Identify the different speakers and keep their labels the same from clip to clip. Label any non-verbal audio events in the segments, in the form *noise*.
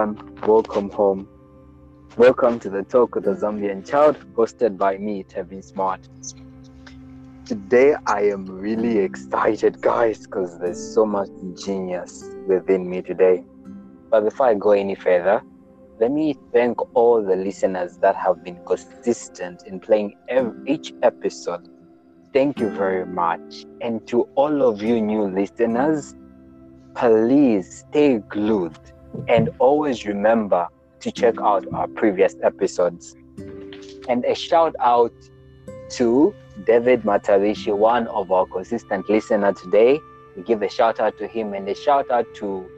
Speaker 1: everyone. Welcome home. Welcome to the Talk with the Zambian Child, hosted by me, Tevin Smart. Today, I am really excited, guys, because there's so much genius within me today. But before I go any further, let me thank all the listeners that have been consistent in playing every, each episode. Thank you very much. And to all of you new listeners, please stay glued and always remember to check out our previous episodes. And a shout out to David Matarishi, one of our consistent listener today. We give a shout out to him and a shout out to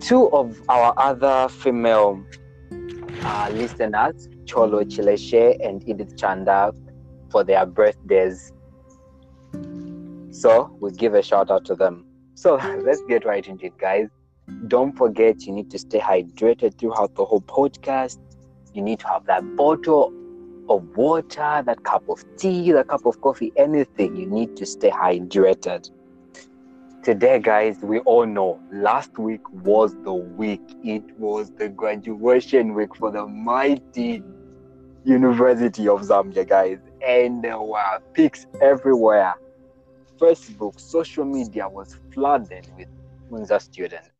Speaker 1: two of our other female uh, listeners, Cholo Chileshe and Edith Chanda, for their birthdays. So we give a shout out to them. So *laughs* let's get right into it, guys. Don't forget, you need to stay hydrated throughout the whole podcast. You need to have that bottle of water, that cup of tea, that cup of coffee, anything. You need to stay hydrated. Today, guys, we all know last week was the week. It was the graduation week for the mighty University of Zambia, guys. And there were pics everywhere. Facebook, social media was flooded with Munza students.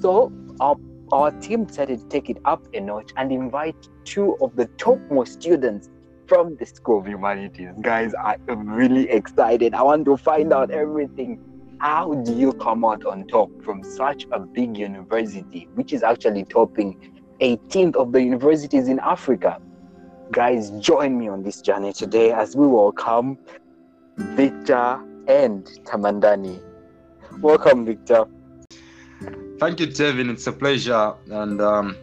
Speaker 1: So our, our team decided to take it up a notch and invite two of the topmost students from the School of Humanities. Guys, I am really excited. I want to find out everything how do you come out on top from such a big university, which is actually topping 18th of the universities in Africa? Guys, join me on this journey today as we welcome Victor and Tamandani. Welcome, Victor.
Speaker 2: Thank you, Tevin. It's a pleasure, and um,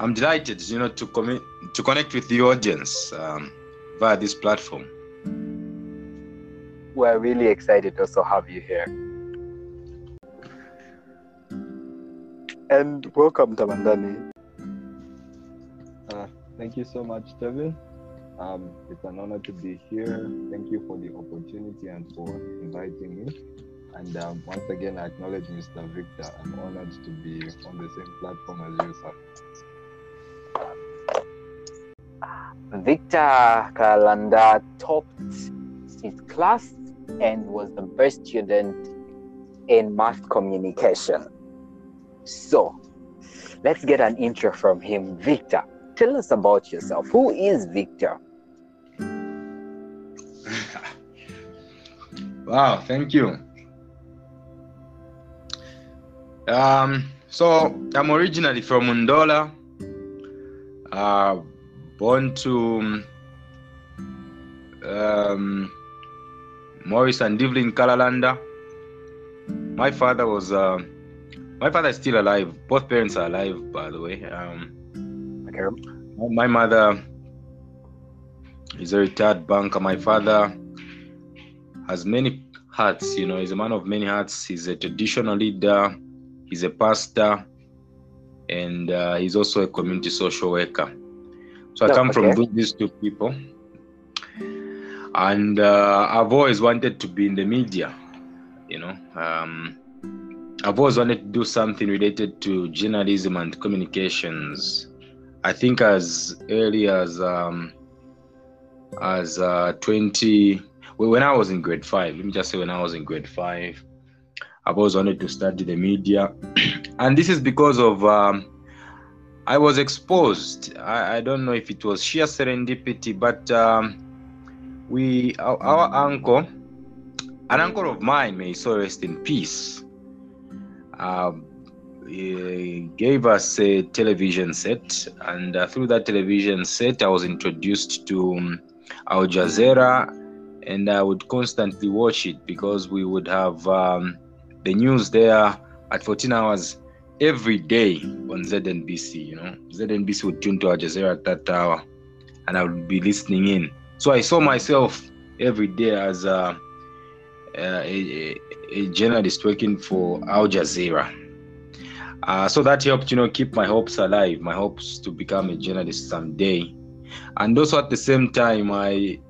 Speaker 2: I'm delighted, you know, to commit to connect with the audience um, via this platform
Speaker 1: we're really excited to also have you here. And welcome, Tamandani.
Speaker 3: Uh, thank you so much, Tevin. Um, it's an honor to be here. Thank you for the opportunity and for inviting me. And um, once again, I acknowledge Mr. Victor. I'm honored to be on the same platform as you,
Speaker 1: sir. Victor Kalanda topped his class and was the best student in mass communication. So, let's get an intro from him. Victor, tell us about yourself. Who is Victor? *laughs*
Speaker 2: wow, thank you. Um, so, I'm originally from Ndola, uh, born to um, Morris and Devlin Kalalanda. My father was, uh, my father is still alive. Both parents are alive, by the way. Um,
Speaker 1: okay.
Speaker 2: My mother is a retired banker. My father has many hats. You know, he's a man of many hats. He's a traditional leader. He's a pastor, and uh, he's also a community social worker. So I come okay. from these two people and uh, I've always wanted to be in the media. You know, um, I've always wanted to do something related to journalism and communications. I think as early as um, as uh, 20 when I was in grade five. Let me just say when I was in grade five, I've always wanted to study the media, *clears throat* and this is because of. Um, I was exposed. I, I, don't know if it was sheer serendipity, but um, we our, our, uncle an uncle of mine may so rest in peace uh, gave us a television set and uh, through that television set i was introduced to um, al jazeera and i would constantly watch it because we would have um, the news there at 14 hours every day on znbc you know znbc would tune to al jazeera at that hour and i would be listening in so I saw myself every day as a, a, a journalist working for Al Jazeera. Uh, so that helped, you know, keep my hopes alive, my hopes to become a journalist someday. And also at the same time, I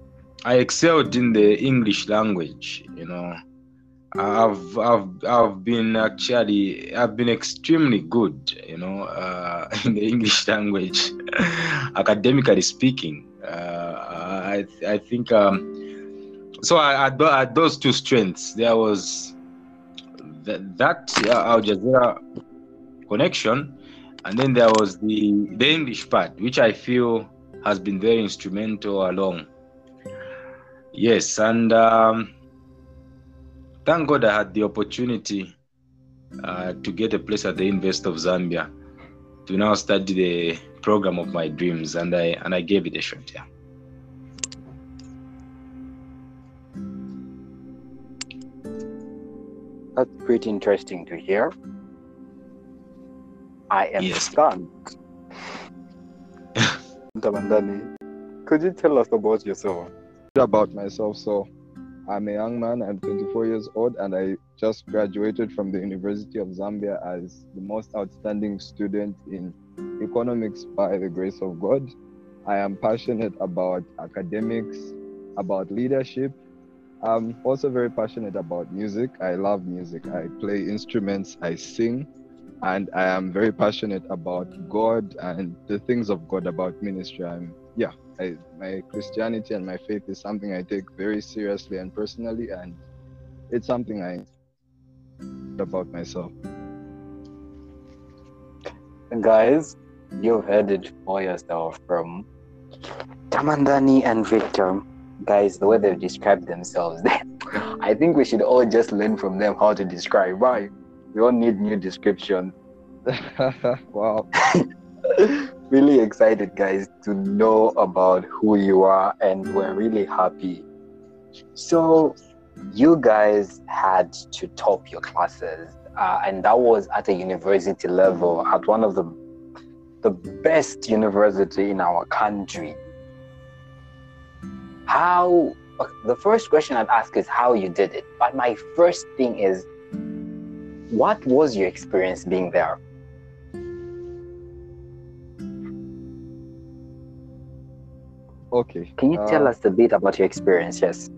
Speaker 2: I excelled in the English language. You know, I've I've I've been actually I've been extremely good, you know, uh, *laughs* in the English language, *laughs* academically speaking. Uh, I I think um, so. I I had those two strengths. There was that, that uh, Al Jazeera connection, and then there was the the English part, which I feel has been very instrumental along. Yes, and. Um, thank God I had the opportunity uh, to get a place at the University of Zambia to now study the program of my dreams, and I and I gave it a shot. Yeah.
Speaker 1: That's pretty interesting to hear. I am
Speaker 2: Yes.
Speaker 1: stunned. *laughs* Could you tell us about yourself?
Speaker 3: about myself. So, I'm a young man. I'm 24 years old, and I just graduated from the University of Zambia as the most outstanding student in economics by the grace of God. I am passionate about academics, about leadership. I'm also very passionate about music. I love music. I play instruments, I sing, and I am very passionate about God and the things of God, about ministry. I'm, yeah, I, my Christianity and my faith is something I take very seriously and personally, and it's something I about myself.
Speaker 1: Guys, you've heard it for yourself from Tamandani and Victor. Guys, the way they've described themselves, *laughs* I think we should all just learn from them how to describe. Right? We all need new descriptions. *laughs*
Speaker 3: wow. *laughs*
Speaker 1: really excited, guys, to know about who you are, and we're really happy. So, you guys had to top your classes, uh, and that was at a university level, at one of the the best university in our country. How? The first question I'd ask is how you did it, but my first thing is, what was your experience being there?
Speaker 3: Okay.
Speaker 1: Can you tell
Speaker 3: uh,
Speaker 1: us a bit about your experience? Yes.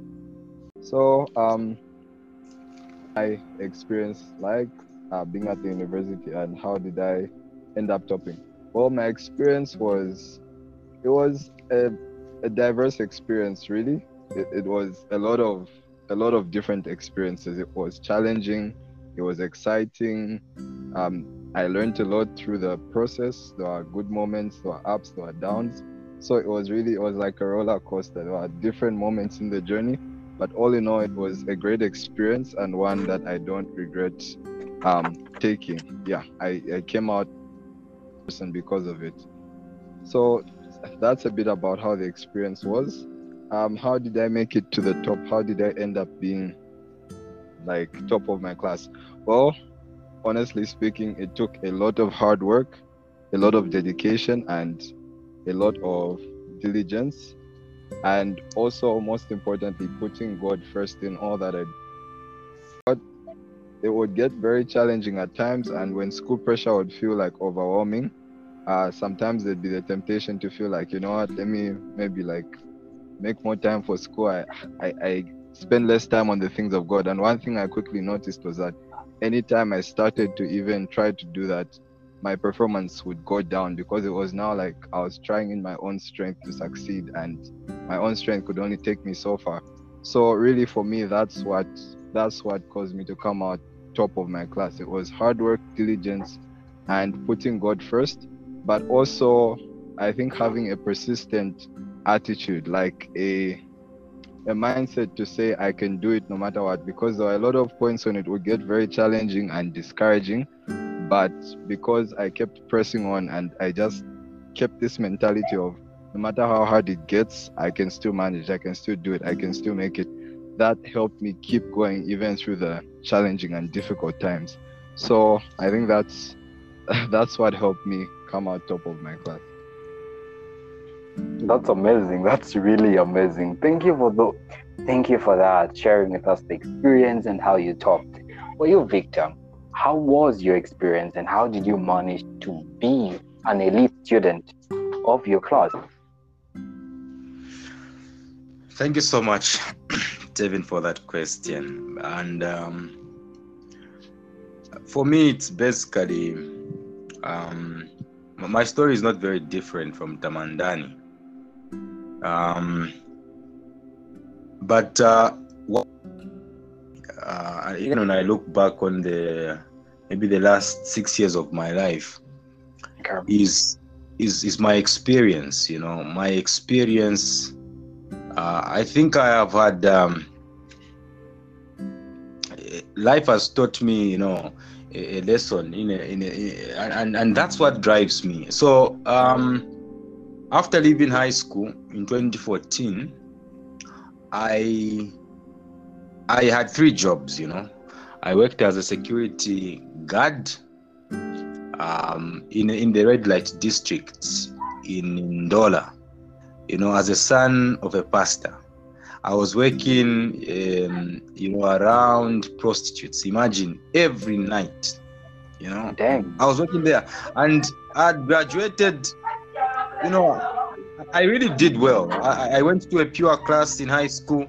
Speaker 3: So, um, I experienced like uh, being at the university, and how did I end up topping? Well, my experience was, it was a, a diverse experience. Really, it, it was a lot of a lot of different experiences. It was challenging. It was exciting. Um, I learned a lot through the process. There are good moments, there are ups, there are downs. So it was really, it was like a roller coaster. There were different moments in the journey, but all in all, it was a great experience and one that I don't regret um, taking. Yeah, I, I came out person because of it. So that's a bit about how the experience was. Um, how did I make it to the top? How did I end up being like top of my class? Well, honestly speaking, it took a lot of hard work, a lot of dedication, and a lot of diligence. And also, most importantly, putting God first in all that I do. But it would get very challenging at times, and when school pressure would feel like overwhelming, uh, sometimes there'd be the temptation to feel like, you know what, let me maybe like make more time for school. I, I, I spend less time on the things of God. And one thing I quickly noticed was that anytime I started to even try to do that, my performance would go down because it was now like I was trying in my own strength to succeed, and my own strength could only take me so far. So really, for me, that's what that's what caused me to come out top of my class. It was hard work, diligence, and putting God first, but also I think having a persistent attitude, like a a mindset to say I can do it no matter what. Because there are a lot of points when it would get very challenging and discouraging, but because I kept pressing on and I just kept this mentality of no matter how hard it gets, I can still manage, I can still do it, I can still make it. That helped me keep going even through the challenging and difficult times. So I think that's *laughs* that's what helped me come out top of my class.
Speaker 1: That's amazing. That's really amazing. Thank you for the thank you for that, sharing with us the experience and how you topped. For you, Victor, how was your experience and how did you manage to be an elite student of your class?
Speaker 2: Thank you so much. *clears throat* Tevin, for that question. And um, for me, it's basically um, my story is not very different from Tamandani. Um, but uh, uh, even when I look back on the maybe the last six years of my life,
Speaker 1: Okay.
Speaker 2: is is is my experience. You know, my experience. Uh, I think I have had. Um, life has taught me, you know, a, a lesson in a, in a, and and that's what drives me. So um, after leaving high school in 2014, I I had three jobs. You know, I worked as a security guard um, in in the red light district in Ndola. You know, as a son of a pastor, I was working, um, you know, around prostitutes. Imagine every night. You know,
Speaker 1: Dang.
Speaker 2: I was working there, and I graduated. You know, I really did well. I, I went to a pure class in high school.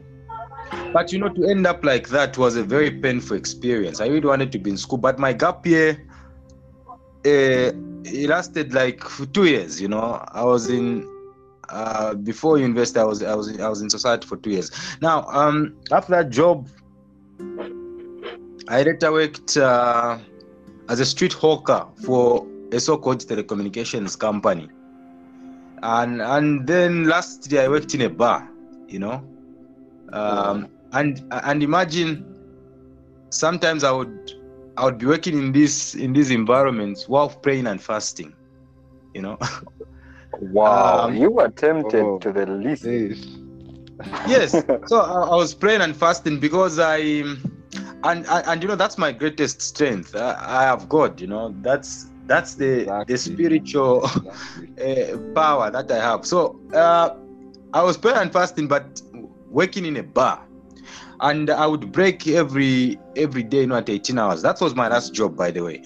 Speaker 2: But you know, to end up like that was a very painful experience. I really wanted to be in school, but my gap year uh, it lasted like two years. You know, I was in uh, before university. I was I was I was in society for two years. Now, um, after that job, I later worked uh, as a street hawker for a so-called telecommunications company, and and then last year I worked in a bar. You know, um, and and imagine sometimes I would I would be working in this in these environments while praying and fasting. You know. *laughs*
Speaker 1: Wow.
Speaker 2: Um,
Speaker 1: you were tempted
Speaker 3: oh,
Speaker 1: to the least.
Speaker 3: Please.
Speaker 2: yes *laughs* so I, I was praying and fasting because i and, and and you know that's my greatest strength i, I have god you know that's that's the
Speaker 3: Exactly.
Speaker 2: the spiritual
Speaker 3: Exactly.
Speaker 2: uh, *laughs* power that i have so uh, i was praying and fasting but working in a bar and i would break every every day you know at 18 hours. That was my last job by the way.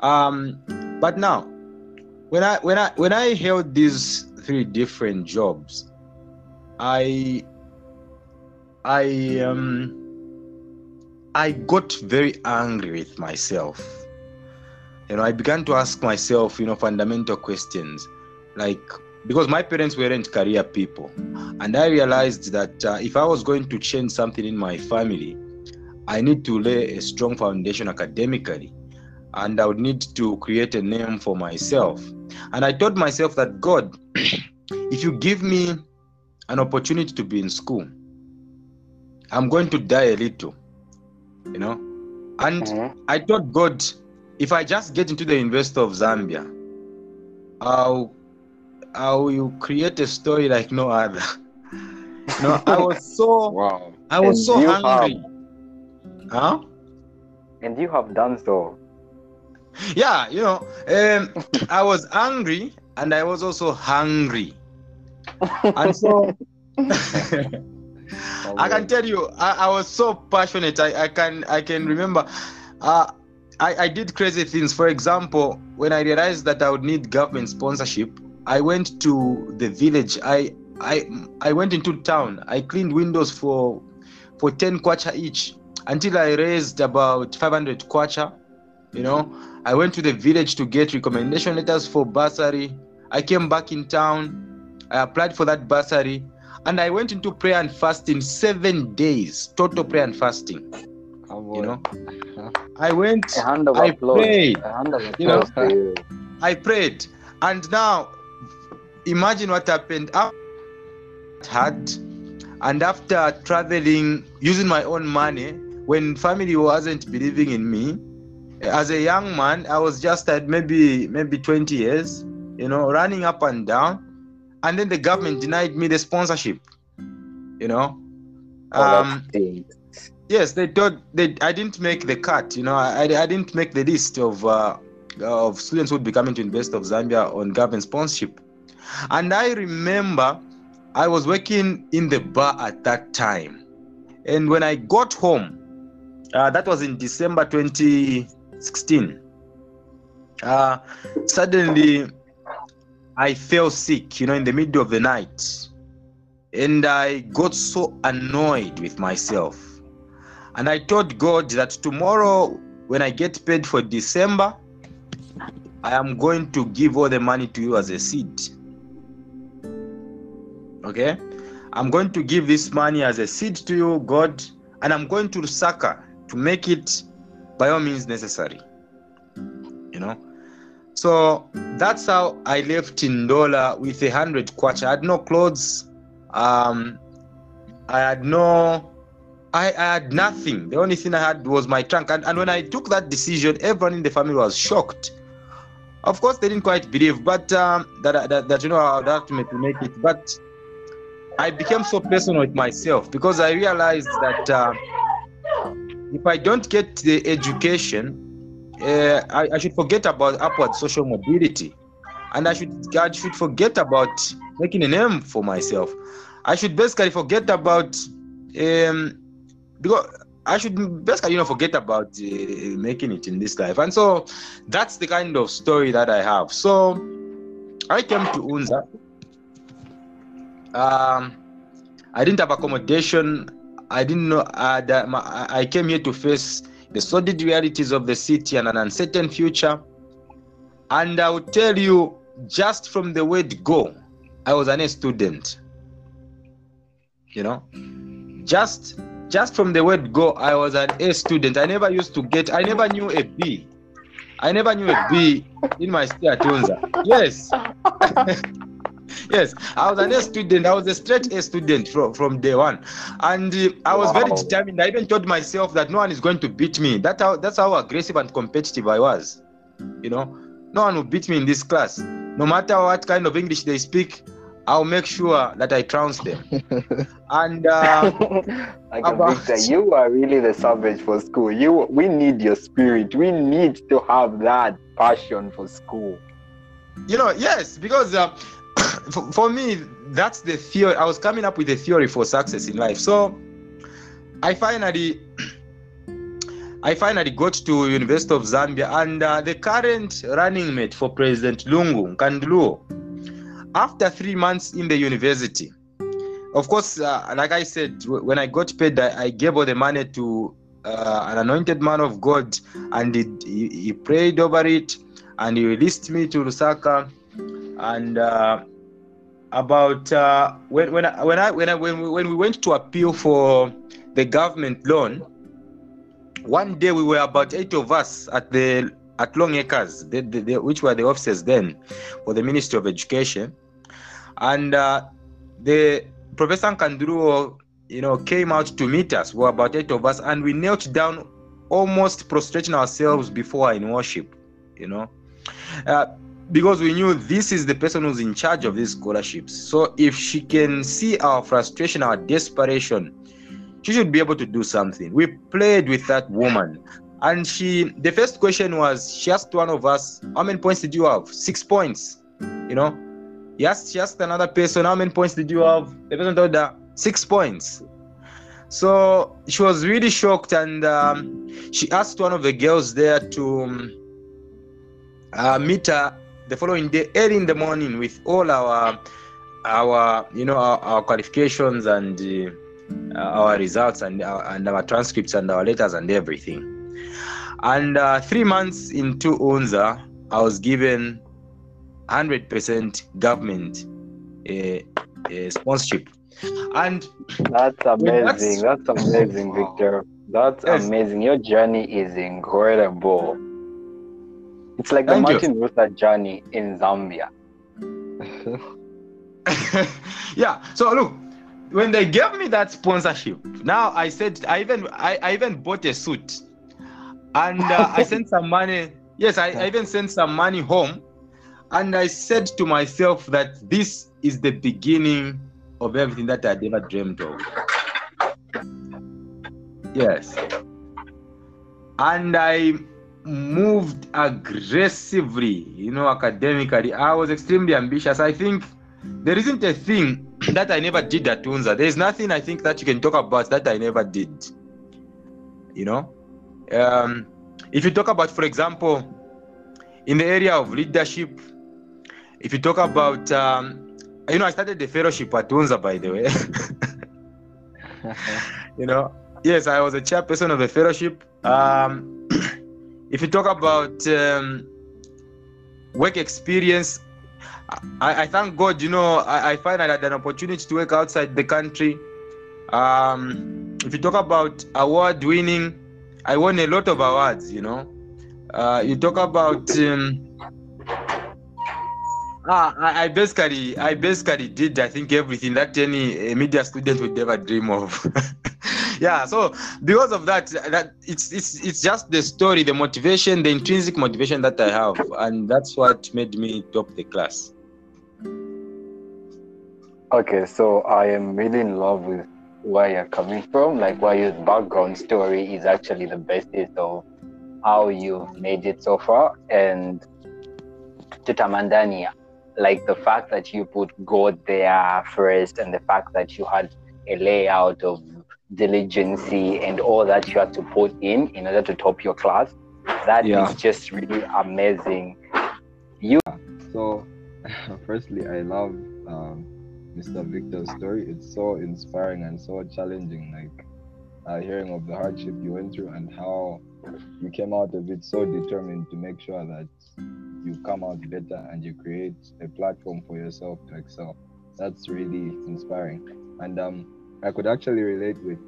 Speaker 2: Um but now when i when i when i held these three different jobs i i um i got very angry with myself. You know i began to ask myself you know fundamental questions like because my parents weren't career people. And i realized that uh, if i was going to change something in my family i need to lay a strong foundation academically. And i would need to create a name for myself. And i told myself that god *clears throat* if you give me an opportunity to be in school i'm going to die a little you know? And
Speaker 1: Mhm.
Speaker 2: I told God, if I just get into the University of Zambia, I'll I will create a story like no other. Know, I was so *laughs*
Speaker 3: Wow.
Speaker 2: I was
Speaker 1: And
Speaker 2: so hungry. Huh?
Speaker 1: And you have done so.
Speaker 2: Yeah, you know, um, I was angry and I was also hungry. And so *laughs* I can tell you, I, I was so passionate. I, I can I can remember uh, I, I did crazy things. For example, when I realized that I would need government sponsorship, I went to the village. I I I went into town. I cleaned windows for for 10 kwacha each until I raised about 500 kwacha. You know, I went to the village to get recommendation letters for bursary. I came back in town. I applied for that bursary and I went into prayer and fasting seven days, total prayer and fasting.
Speaker 3: Oh, Come
Speaker 2: You know, *laughs* I went,
Speaker 1: A hand of
Speaker 2: I
Speaker 1: applause.
Speaker 2: prayed.
Speaker 1: A hand of
Speaker 2: You know?
Speaker 1: applause to you.
Speaker 2: I prayed, and now imagine what happened after had and after traveling using my own money when family wasn't believing in me as a young man i was just at maybe maybe 20 years you know running up and down and then the government denied me the sponsorship you know um yes they thought they i didn't make the cut you know i, I didn't make the list of uh, of students who would be coming to University of Zambia on government sponsorship. And I remember I was working in the bar at that time. And when I got home, uh, that was in December 2016, uh, suddenly I fell sick, you know, in the middle of the night. and I got so annoyed with myself. And I told God that tomorrow, when I get paid for December, I am going to give all the money to you as a seed. Okay? I'm going to give this money as a seed to you, God, and I'm going to Lusaka to make it by all means necessary. You know? So that's how I left in Ndola with a hundred kwacha. I had no clothes. Um, I had no, I, I had nothing. The only thing I had was my trunk. And, and when I took that decision, everyone in the family was shocked. Of course, they didn't quite believe, but um, that, that, that you know I would have to make, to make it. But I became so personal with myself because I realized that uh, if I don't get the education, uh, I, I, should forget about upward social mobility, and I should I should forget about making a name for myself. I should basically forget about um, because I should basically you know forget about uh, making it in this life, and so that's the kind of story that I have. So I came to Unza. Um, I didn't have accommodation. I didn't know uh, that my, I came here to face the sordid realities of the city and an uncertain future. And I will tell you, just from the word go, I was an A student. You know, just just from the word go, I was an A student. I never used to get, I never knew a B. I never knew a B in my stay at. Yes. *laughs* *laughs* yes, I was an A student. I was a straight A student from, from day one, and uh, I was wow. very determined. I even told myself that no one is going to beat me. That how that's how aggressive and competitive I was. You know, no one will beat me in this class. No matter what kind of English they speak, I'll make sure that I trounce them. *laughs* and uh, *laughs*
Speaker 1: like about... Victor, you are really the savage for school. You, we need your spirit. We need to have that passion for school.
Speaker 2: You know, yes, because uh, *coughs* for, me, that's the theory. I was coming up with a theory for success in life. So I finally, *coughs* I finally got to University of Zambia, and uh, the current running mate for President Lungu Nkandu Luo, after three months in the university, of course, uh, like I said, when I got paid, I, I gave all the money to uh, an anointed man of God, and he, he, he prayed over it, and he released me to Lusaka and uh, about uh, when when I, when I when I when we, when we went to appeal for the government loan, one day we were about eight of us at the at Long Acres, the, the, the, which were the offices then for the Ministry of Education, and uh, the Professor Nkandu Luo, you know, came out to meet us. We were about eight of us, and we knelt down, almost prostrating ourselves before in worship. You know, uh, because we knew this is the person who's in charge of these scholarships. So if she can see our frustration, our desperation, she should be able to do something. We played with that woman. And she the first question was she asked one of us, How many points did you have? Six points. You know? Yes, she asked another person, How many points did you have? The person told her six points. So she was really shocked and um, she asked one of the girls there to um, uh, meet her the following day early in the morning with all our our you know our, our qualifications and uh, our results and our, and our transcripts and our letters and everything. And uh, three months into unza i was given 100% government uh, uh, sponsorship. And
Speaker 1: that's amazing. That's, that's amazing victor. That's yes. amazing. Your journey is incredible it's like the Thank Martin you. Luther journey in Zambia. *laughs*
Speaker 2: yeah. So look, when they gave me that sponsorship, now I said I even I, I even bought a suit, and uh, I sent some money. Yes, I, I even sent some money home, and I said to myself that this is the beginning of everything that I'd ever dreamed of. Yes. And I moved aggressively, you know, academically. I was extremely ambitious. I think there isn't a thing *clears throat* that I never did at Unza. There's nothing I think that you can talk about that I never did. You know, um, if you talk about, for example, in the area of leadership, if you talk about um, you know, I started the fellowship at Unza, by the way. *laughs* *laughs* you know, yes, I was a chairperson of the fellowship. Um, *clears throat* if you talk about um, work experience, I, I thank God, you know, I, I find I had an opportunity to work outside the country. Um, if you talk about award winning, I won a lot of awards, you know. Uh, you talk about um, ah, I, I basically I basically did I think everything that any media student would ever dream of. *laughs* yeah, so because of that, that it's it's it's just the story, the motivation, the intrinsic motivation that I have, and that's what made me top the class.
Speaker 1: Okay, so I am really in love with where you're coming from. Like where your background story is actually the basis of how you've made it so far. And to Tamandani, like the fact that you put God there first and the fact that you had a layout of diligency and all that you had to put in in order to top your class, that
Speaker 3: Yeah.
Speaker 1: is just really amazing.
Speaker 3: You so, *laughs* firstly, I love um, Mr. Victor's story. It's so inspiring and so challenging. Like uh, hearing of the hardship you went through and how you came out of it so determined to make sure that you come out better and you create a platform for yourself to excel. That's really inspiring. And um, I could actually relate with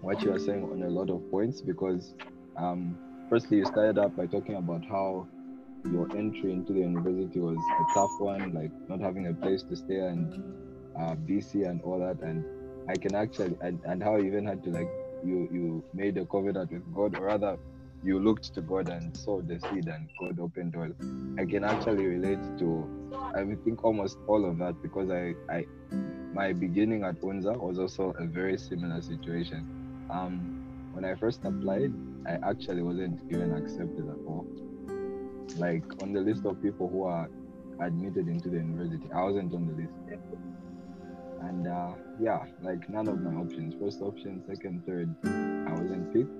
Speaker 3: what you are saying on a lot of points because, um, firstly, you started up by talking about how your entry into the university was a tough one, like not having a place to stay and uh, BC and all that. And I can actually, and, and how you even had to like, you you made a covenant with God, or rather, you looked to God and sowed the seed, and God opened doors. I can actually relate to, I think almost all of that because I I my beginning at Unza was also a very similar situation. Um, when I first applied, I actually wasn't even accepted at all like on the list of people who are admitted into the university. I wasn't on the list. And uh, yeah, like none of my options, first option, second, third, I wasn't picked.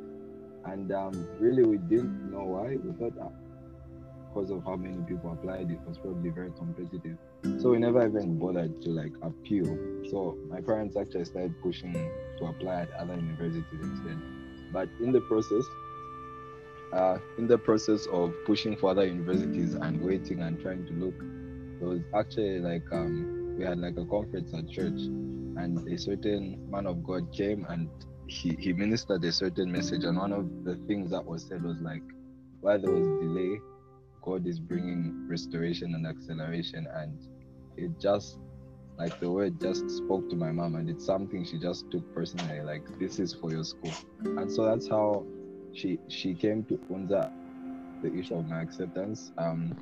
Speaker 3: And um, really, we didn't know why. We thought because of how many people applied, it was probably very competitive. So we never even bothered to like appeal. So my parents actually started pushing to apply at other universities instead. But in the process, uh, in the process of pushing for other universities and waiting and trying to look, it was actually like um, we had like a conference at church, and a certain man of God came and he, he ministered a certain message. And one of the things that was said was like, while there was delay, God is bringing restoration and acceleration, and it just like the word just spoke to my mom, and it's something she just took personally. Like this is for your school, and so that's how she she came to Unza the issue of my acceptance. Um,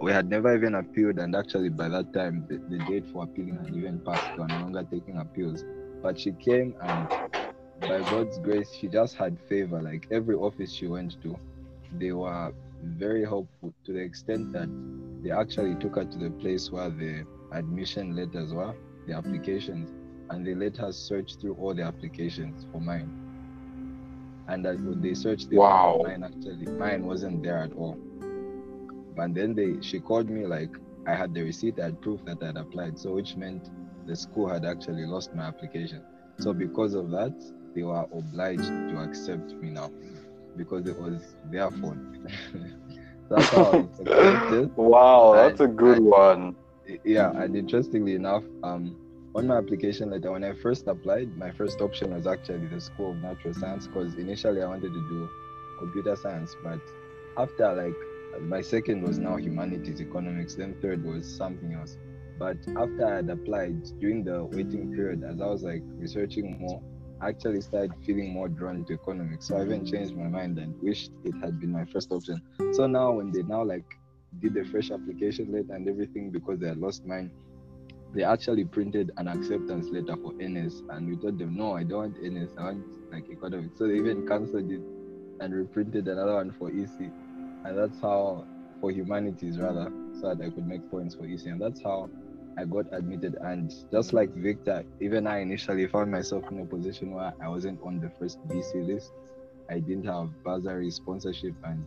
Speaker 3: we had never even appealed, and actually by that time the, the date for appealing had even passed. We were no longer taking appeals. But she came, and by God's grace, she just had favor. Like every office she went to, they were very helpful to the extent that they actually took her to the place where the admission letters were, the mm. applications, and they let her search through all the applications for mine. And that when they searched the
Speaker 1: Wow.
Speaker 3: mine actually mine wasn't there at all. But then they she called me like i had the receipt i had proof that i had applied. So which meant the school had actually lost my application. So mm. because of that they were obliged to accept me now because it was their fault. *laughs* That's how I *laughs* was accepted
Speaker 1: Wow,
Speaker 3: And-
Speaker 1: that's a good
Speaker 3: and-
Speaker 1: one.
Speaker 3: yeah and interestingly enough um on my application letter when i first applied my first option was actually the school of natural science because initially i wanted to do computer science but after like my second was now humanities economics then third was something else. But after i had applied during the waiting period as i was like researching more actually started feeling more drawn to economics. So i even changed my mind and wished it had been my first option. So now when they now like did the fresh application letter and everything because they had lost mine. They actually printed an acceptance letter for NS, and we told them, no, I don't want NS, I want like economics. So they even cancelled it and reprinted another one for EC, and that's how for humanities rather, so that I could make points for EC, and that's how I got admitted. And just like Victor, even I initially found myself in a position where I wasn't on the first BC list. I didn't have bursary sponsorship, and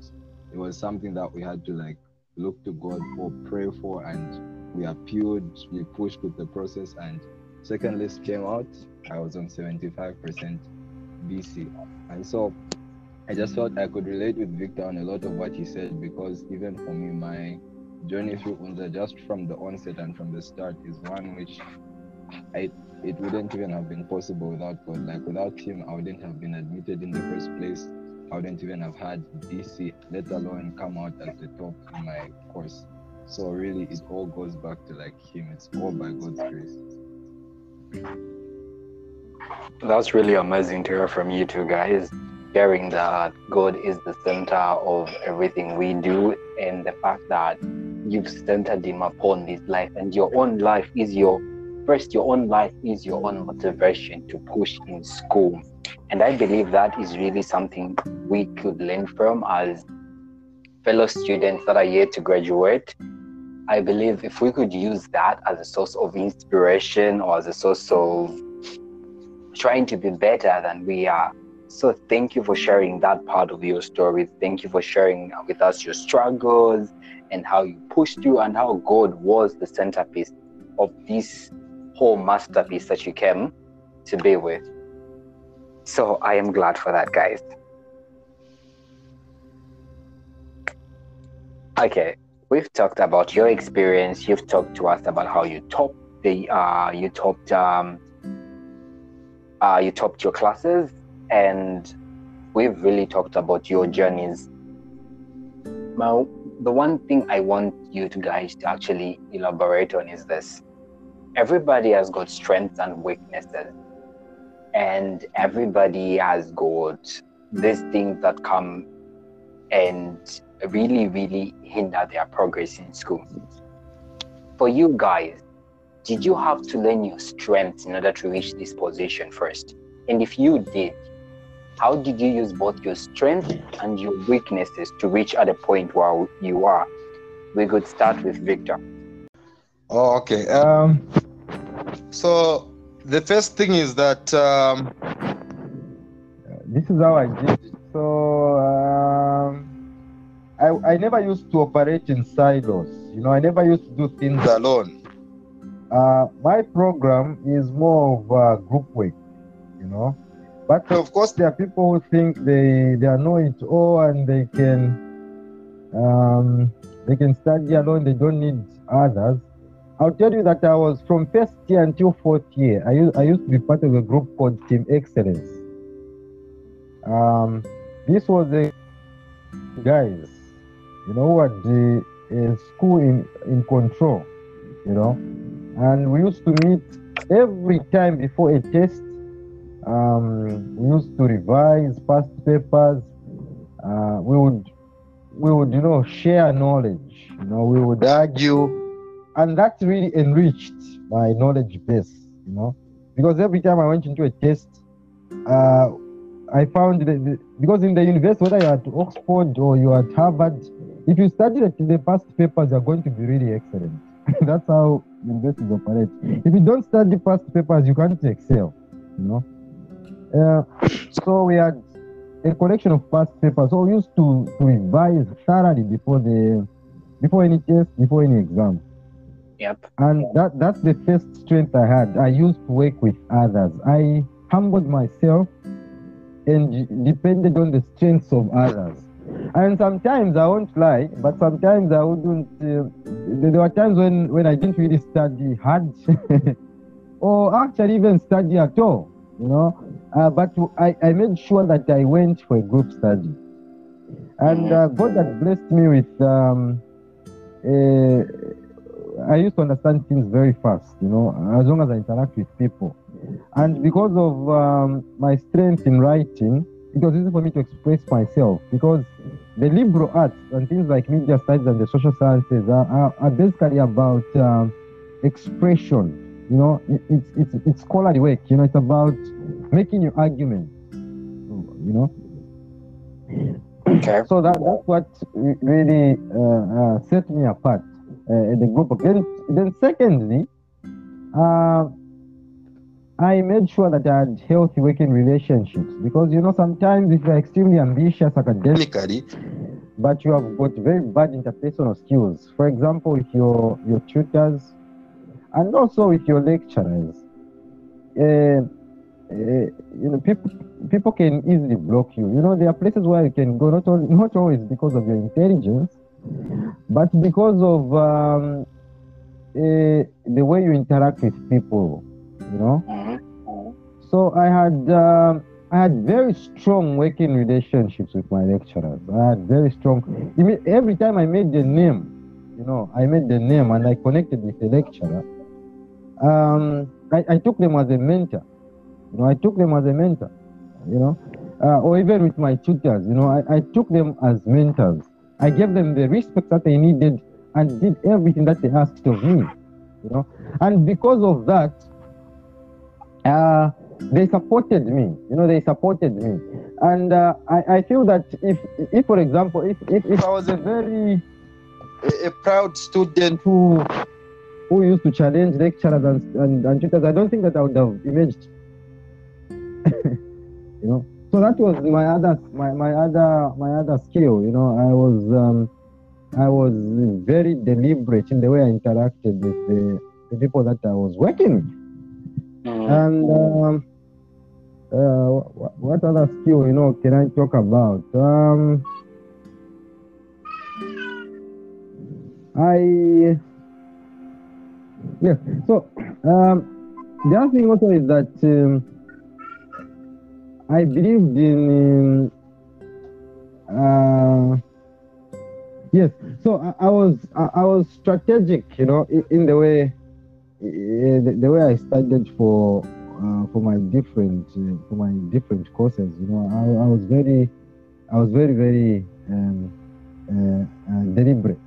Speaker 3: it was something that we had to like look to God for, pray for, and we appealed, we pushed with the process, and second list came out. I was on 75% BC. And so I just felt I could relate with Victor on a lot of what he said because even for me, my journey through UNZA just from the onset and from the start is one which I it wouldn't even have been possible without God. Like without him, I wouldn't have been admitted in the first place. I wouldn't even have had BC, let alone come out at the top in my course. So really it all goes back to like him. It's all by God's grace.
Speaker 1: That's really amazing to hear from you two guys. Sharing that God is the center of everything we do, and the fact that you've centered Him upon his life, and your own life is your first, your own life is your own motivation to push in school. And I believe that is really something we could learn from as fellow students that are yet to graduate. I believe if we could use that as a source of inspiration or as a source of trying to be better than we are. So thank you for sharing that part of your story. Thank you for sharing with us your struggles and how you pushed you and how God was the centerpiece of this whole masterpiece that you came to be with. So I am glad for that, guys. Okay, we've talked about your experience. You've talked to us about how you topped the uh, you topped um, uh, you topped your classes, and we've really talked about your journeys. Now, the one thing I want you to guys to actually elaborate on is this: everybody has got strengths and weaknesses, and everybody has got these things that come and really, really hinder their progress in school. For you guys, did you have to learn your strengths in order to reach this position first? And if you did, how did you use both your strengths and your weaknesses to reach at the point where you are? We could start with Victor.
Speaker 4: Oh, okay. Um, so the first thing is that um,
Speaker 5: this is how I did it. So um, I, I never used to operate in silos. You know, I never used to do things alone. Uh, my program is more of uh, group work, you know. But of course, there are people who think they they know it all and they can um, they can study alone. They don't need others. I'll tell you that I was from first year until fourth year. I used, I used to be part of a group called Team Excellence. Um, this was a guys, you know what, the school in in control, you know, and we used to meet every time before a test. Um, we used to revise past papers. Uh, we would we would you know share knowledge. You know, we would argue and that really enriched my knowledge base, you know, because every time I went into a test, uh, I found that because in the university, whether you're at Oxford or you're at Harvard, if you study the, the past papers, you're going to be really excellent. *laughs* That's how universities operate. If you don't study past papers, you can't excel, you know. Uh, so we had a collection of past papers. So we used to, to revise thoroughly before the before any test, before any exam.
Speaker 1: Yep.
Speaker 5: And that that's the first strength I had. I used to work with others. I humbled myself and depended on the strengths of others. And sometimes I won't lie, but sometimes I wouldn't. Uh, there were times when, when I didn't really study hard, *laughs* or actually even study at all, you know. Uh, but I, I made sure that I went for a group study. And uh, God had blessed me with um, I used to understand things very fast, you know, as long as I interact with people. And because of um, my strength in writing, it was easy for me to express myself because the liberal arts and things like media studies and the social sciences are, are, are basically about um, expression. You know, it, it's, it's, it's scholarly work, you know, it's about making your argument, you know.
Speaker 1: Okay.
Speaker 5: So that, that's what really uh, uh, set me apart uh, in the group. Then, then secondly, uh, I made sure that I had healthy working relationships because you know sometimes if you're extremely ambitious academically, but you have got very bad interpersonal skills. For example, with your your tutors, and also with your lecturers. Uh, uh, you know, people people can easily block you. You know, there are places where you can go not only not always because of your intelligence, but because of um, uh, the way you interact with people. You know,
Speaker 1: Mhm.
Speaker 5: so I had um, I had very strong working relationships with my lecturers. I had very strong. Every time I made the name, you know, I made the name and I connected with the lecturer. Um, I, I took them as a mentor. You know, I took them as a mentor. You know, uh, or even with my tutors. You know, I, I took them as mentors. I gave them the respect that they needed and did everything that they asked of me. You know, and because of that, uh, they supported me. You know, they supported me, and uh, I, I feel that if, if for example, if, if, if I was a very a, a proud student who who used to challenge lecturers and, and, and tutors, I don't think that I would have emerged. *laughs* you know, so that was my other my, my other my other skill. You know, I was um, I was very deliberate in the way I interacted with the, the people that I was working with.
Speaker 1: Mhm.
Speaker 5: And um, uh, wh- what other skill, you know, can I talk about? Um, I yeah. So um, the other thing also is that um, I believed in um, uh, yes. So I, I was I, I was strategic, you know, in, in the way eh, the, the way I studied for uh, for my different uh, for my different courses. You know, I, I was very I was very very um, uh, deliberate.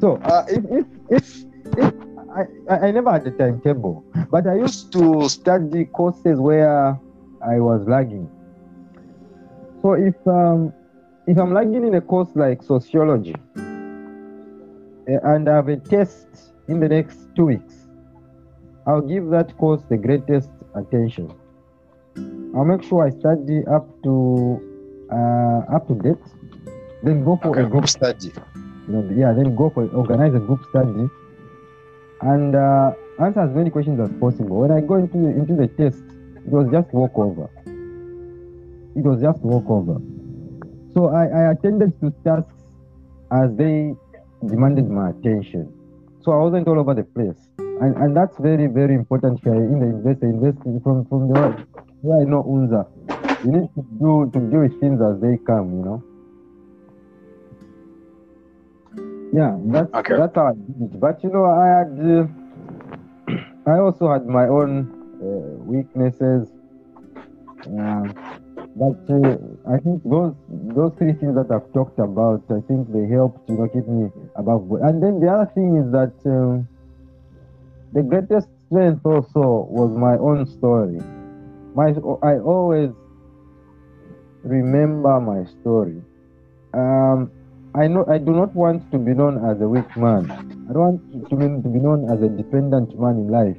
Speaker 5: So uh, if if if, if I I never had a timetable, but I used to study courses where I was lagging. So if um, if I'm lagging in a course like sociology, eh, and I have a test in the next two weeks, I'll give that course the greatest attention. I'll make sure I study up to uh, up to date, then go for a group study. You know, yeah, then go for organize a group study, and uh, answer as many questions as possible. When I go into the, into the test, it was just walkover. It was just walkover. So I, I attended to tasks as they demanded my attention. So I wasn't all over the place. And, and that's very, very important here in the investor investing from, from the where I know UNZA. You need to do to deal with things as they come, you know. Yeah, that's
Speaker 1: Okay.
Speaker 5: that's how I did it. But you know, I had uh, *clears throat* I also had my own uh, weaknesses. Um, but uh, I think those those three things that I've talked about, I think they helped you know keep me above board. And then the other thing is that um, the greatest strength also was my own story. My I always remember my story. Um, I know I do not want to be known as a weak man. I don't want to be, to be known as a dependent man in life.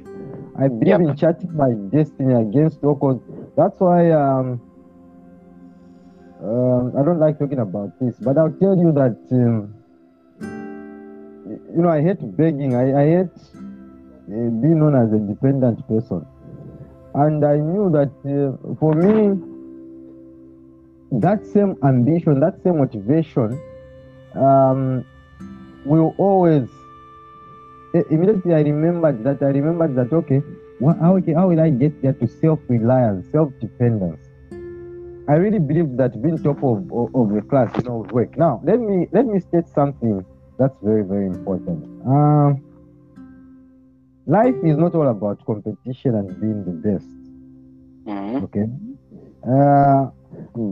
Speaker 5: I believe in charting my destiny against all cause. That's why um, um, I don't like talking about this, but I'll tell you that um, you know I hate begging. I, I hate uh, being known as a dependent person, and I knew that uh, for me that same ambition, that same motivation um, will always. Immediately, I remembered that. I remembered that. Okay, how, okay, how will I get there to self-reliance, self-dependence? I really believe that being top of, of, of the class, you know, work. Now, let me let me state something that's very very important. Um, life is not all about competition and being the best.
Speaker 1: Mhm.
Speaker 5: Okay. Uh,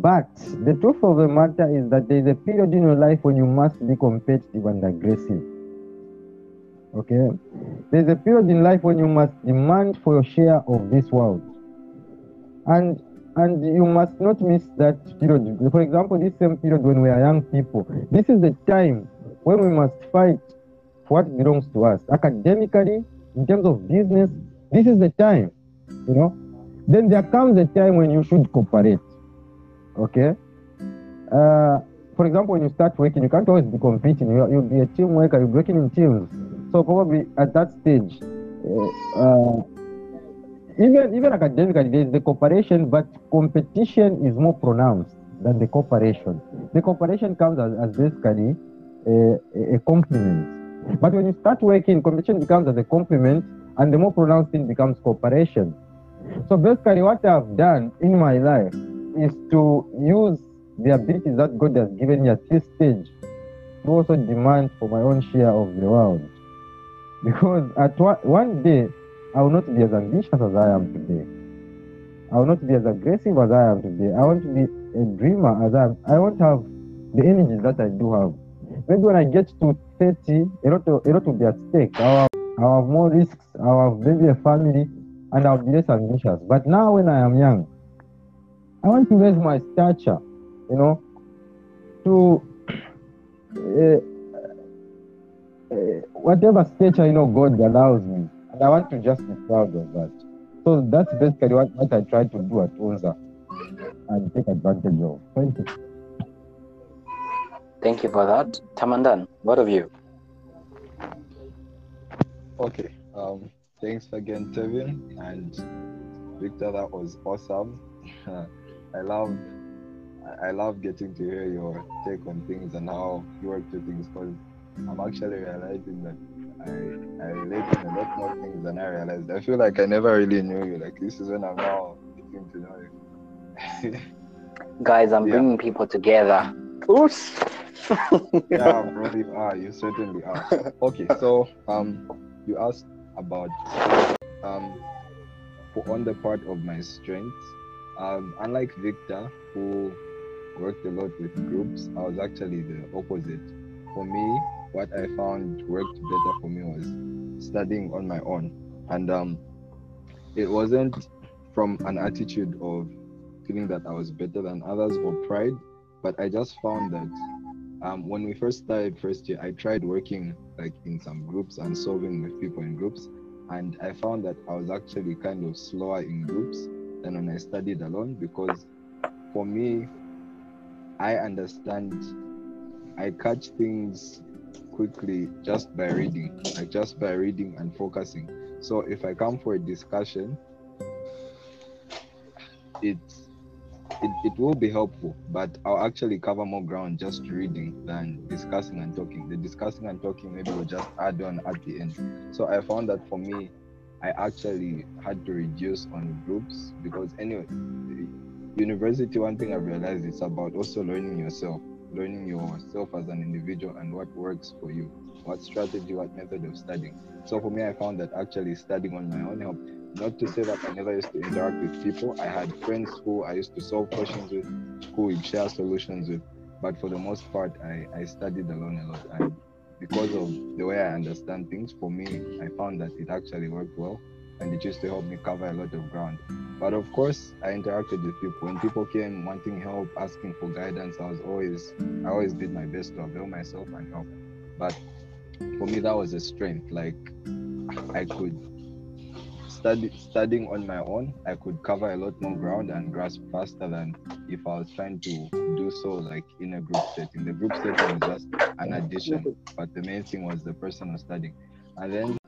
Speaker 5: but the truth of the matter is that there is a period in your life when you must be competitive and aggressive. Okay. There's a period in life when you must demand for your share of this world. And and you must not miss that period. For example, this same period when we are young people, this is the time when we must fight for what belongs to us. Academically, in terms of business, this is the time. You know, then there comes a time when you should cooperate. Okay? Uh, for example, when you start working, you can't always be competing. You, you'll be a team worker, you're working in teams. So probably at that stage, uh, uh, even even academically, there's the cooperation, but competition is more pronounced than the cooperation. The cooperation comes as, as basically a, a compliment. But when you start working, competition becomes as a compliment, and the more pronounced thing becomes cooperation. So basically, what I've done in my life is to use the abilities that God has given me at this stage to also demand for my own share of the world. Because at one day, I will not be as ambitious as I am today. I will not be as aggressive as I am today. I want to be a dreamer as I am. I won't have the energy that I do have. Maybe when I get to 30, a lot, of, a lot will be at stake. I'll have, I'll have more risks. I'll have maybe a family and I'll be less ambitious. But now when I am young, I want to raise my stature, you know, to uh, *clears throat* uh, whatever stature, you know, God allows me. And I want to just be proud of that. So that's basically what, what I try to do at UNZA and take advantage of. Thank you.
Speaker 1: Thank you for that. Tamandan, what of you?
Speaker 3: Okay. Um, thanks again, Tevin and Victor. That was awesome. *laughs* I love, I love getting to hear your take on things and how you work through things. Because I'm actually realizing that I, I relate to a lot more things than I realized. I feel like I never really knew you. Like this is when I'm now getting to know you. *laughs*
Speaker 1: Guys, I'm
Speaker 3: Yeah.
Speaker 1: bringing people together. Oops.
Speaker 3: yeah, bro, you are. You certainly are. Okay, so um, you asked about um, on the part of my strengths. Um, unlike Victor, who worked a lot with groups, I was actually the opposite. For me, what I found worked better for me was studying on my own, and um, it wasn't from an attitude of feeling that I was better than others or pride, but I just found that um, when we first started first year, I tried working like in some groups and solving with people in groups, and I found that I was actually kind of slower in groups than when I studied alone because for me, I understand, I catch things quickly just by reading, like just by reading and focusing. So if I come for a discussion, it's it, it will be helpful, but I'll actually cover more ground just reading than discussing and talking. The discussing and talking maybe will just add on at the end. So I found that for me, I actually had to reduce on groups because anyway, university, one thing I've realized is about also learning yourself, learning yourself as an individual and what works for you, what strategy, what method of studying. So for me, I found that actually studying on my own helped not to say that I never used to interact with people. I had friends who I used to solve questions with, who would share solutions with. But for the most part, I, I studied alone a lot. And because of the way I understand things, for me, I found that it actually worked well. And it used to help me cover a lot of ground. But of course, I interacted with people. When people came wanting help, asking for guidance, I was always, I always did my best to avail myself and help. But for me, that was a strength. Like I could study studying on my own, I could cover a lot more ground and grasp faster than if I was trying to do so like in a group setting. The group setting was just an addition, but the main thing was the personal studying. And then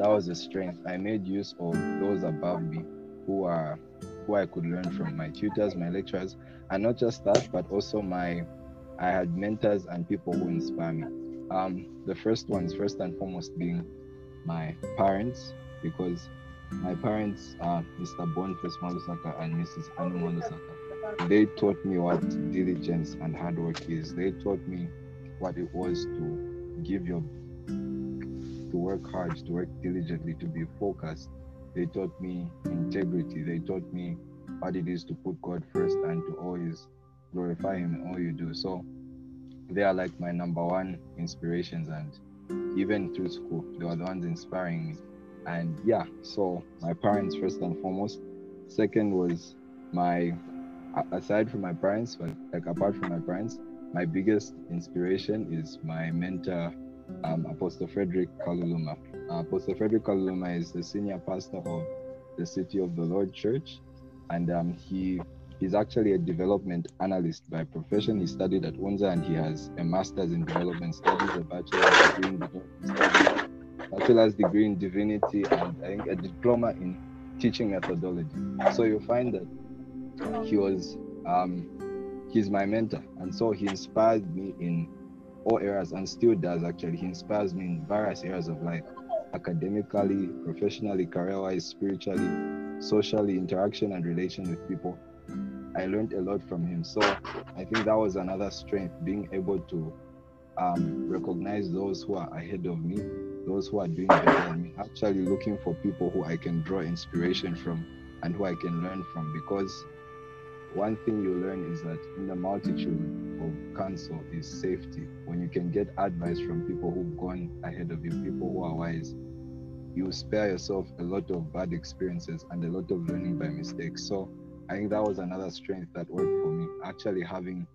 Speaker 3: that was a strength. I made use of those above me who are who I could learn from my tutors, my lecturers, and not just that, but also my I had mentors and people who inspire me. Um, the first ones, first and foremost, being my parents, because my parents are Mr. Boniface Malusaka and Mrs. Anu Malusaka. They taught me what diligence and hard work is. They taught me what it was to give your to work hard, to work diligently, to be focused. They taught me integrity. They taught me what it is to put God first and to always glorify Him in all you do. So they are like my number one inspirations, and even through school, they were the ones inspiring me and yeah so my parents first and foremost second was my aside from my parents but like apart from my parents my biggest inspiration is my mentor um, apostle frederick kaluluma uh, apostle frederick kaluluma is the senior pastor of the city of the lord church and um, he is actually a development analyst by profession. He studied at UNZA and he has a master's in development studies, a bachelor's degree in bachelor's degree in divinity, and I think a diploma in teaching methodology. So you find that he was um, he's my mentor, and so he inspired me in all areas and still does actually. He inspires me in various areas of life academically, professionally, career wise, spiritually, socially, interaction and relation with people. I learned a lot from him. So I think that was another strength, being able to um, recognize those who are ahead of me, those who are doing better than me, actually looking for people who I can draw inspiration from and who I can learn from. Because one thing you learn is that in the multitude counsel is safety. When you can get advice from people who've gone ahead of you, people who are wise, you spare yourself a lot of bad experiences and a lot of learning by mistakes. So I think that was another strength that worked for me. Actually having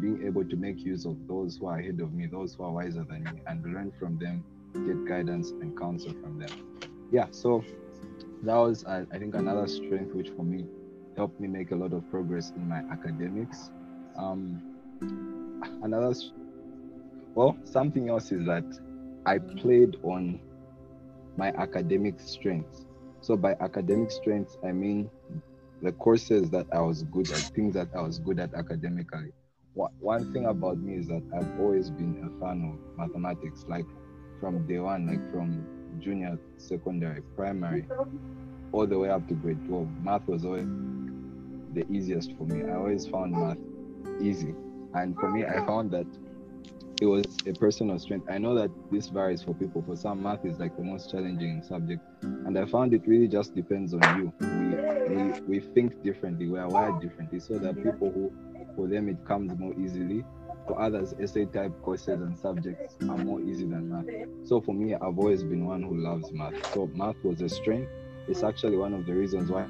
Speaker 3: being able to make use of those who are ahead of me, those who are wiser than me, and learn from them, get guidance and counsel from them. Yeah, so that was I, I think another strength which for me helped me make a lot of progress in my academics. Um, another, well, something else is that I played on my academic strengths. So by academic strengths, I mean the courses that I was good at, things that I was good at academically. One thing about me is that I've always been a fan of mathematics, like from day one, like from junior, secondary, primary, all the way up to grade 12. Math was always the easiest for me. I always found math easy. And for me, I found that it was a personal strength. I know that this varies for people. For some, math is like the most challenging subject. And I found it really just depends on you. We, we, we think differently, we are wired differently. So there are people who, for them, it comes more easily. For others, essay type courses and subjects are more easy than math. So for me, I've always been one who loves math. So math was a strength. It's actually one of the reasons why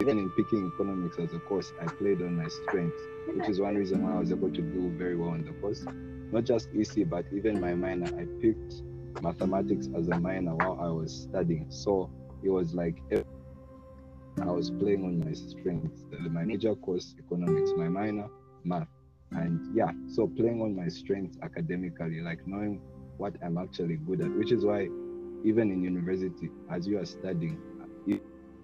Speaker 3: even in picking economics as a course, I played on my strengths, which is one reason why I was able to do very well in the course. Not just EC, but even my minor. I picked mathematics as a minor while I was studying. So it was like I was playing on my strengths. My major course, economics, my minor, math. And yeah, so playing on my strengths academically, like knowing what I'm actually good at, which is why even in university, as you are studying,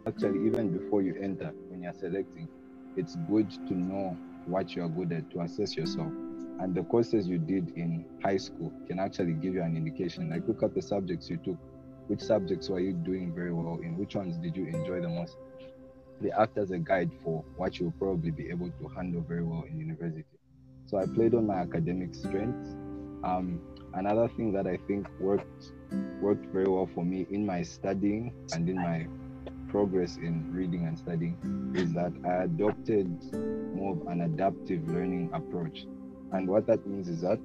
Speaker 3: actually even before you enter when you're selecting it's good to know what you are good at to assess yourself. And the courses you did in high school can actually give you an indication. Like look at the subjects you took. Which subjects were you doing very well in? Which ones did you enjoy the most? They act as a guide for what you'll probably be able to handle very well in university. So i played on my academic strengths. Um, another thing that i think worked worked very well for me in my studying and in my progress in reading and studying is that I adopted more of an adaptive learning approach. And what that means is that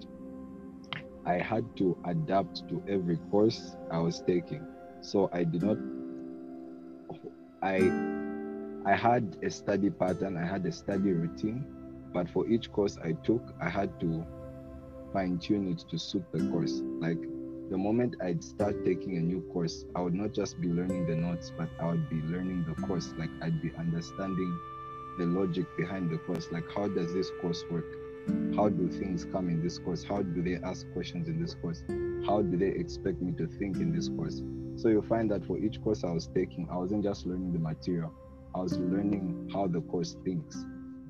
Speaker 3: I had to adapt to every course I was taking. So I did not I I had a study pattern, I had a study routine, but for each course I took, I had to fine tune it to suit the course. Like the moment I'd start taking a new course, I would not just be learning the notes, but I would be learning the course. Like I'd be understanding the logic behind the course. Like, how does this course work? How do things come in this course? How do they ask questions in this course? How do they expect me to think in this course? So you'll find that for each course I was taking, I wasn't just learning the material, I was learning how the course thinks.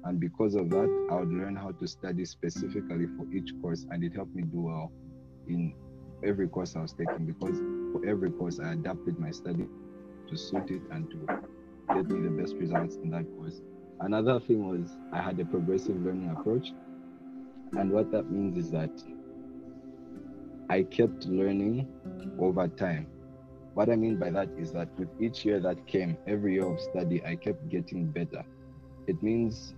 Speaker 3: And because of that, I would learn how to study specifically for each course, and it helped me do well in every course I was taking because for every course I adapted my study to suit it and to get me the best results in that course. Another thing was I had a progressive learning approach. And what that means is that I kept learning over time. What I mean by that is that with each year that came, every year of study, I kept getting better. It means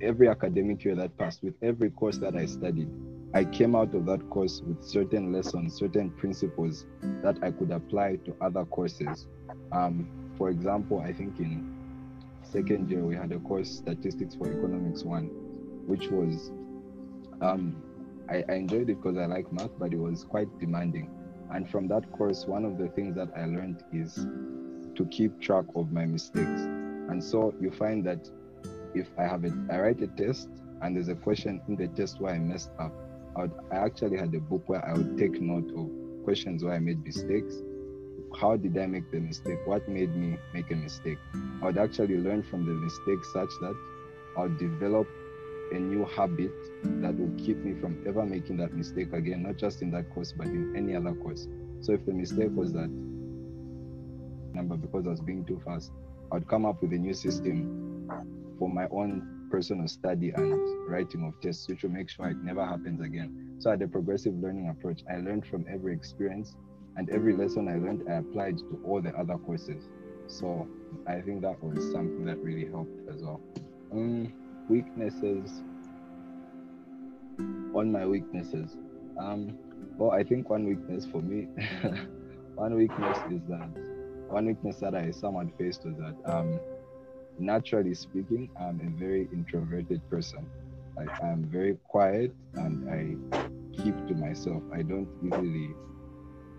Speaker 3: every academic year that passed, with every course that I studied, I came out of that course with certain lessons, certain principles that I could apply to other courses. Um, for example, I think in second year we had a course, Statistics for Economics One, which was um, I, I enjoyed it because I like math, but it was quite demanding. And from that course, one of the things that I learned is to keep track of my mistakes. And so you find that if I have it, I write a test and there's a question in the test where I messed up. I, would, I actually had a book where I would take note of questions where I made mistakes. How did I make the mistake? What made me make a mistake? I would actually learn from the mistake such that I would develop a new habit that will keep me from ever making that mistake again, not just in that course, but in any other course. So if the mistake was that number because I was being too fast, I'd come up with a new system for my own personal study and writing of tests, which will make sure it never happens again. So I had a progressive learning approach. I learned from every experience and every lesson I learned, I applied to all the other courses. So I think that was something that really helped as well. Um, weaknesses on my weaknesses. Um, well, I think one weakness for me, *laughs* one weakness is that one weakness that I somewhat faced was that um, naturally speaking, I'm a very introverted person. Like I'm very quiet and I keep to myself. I don't easily,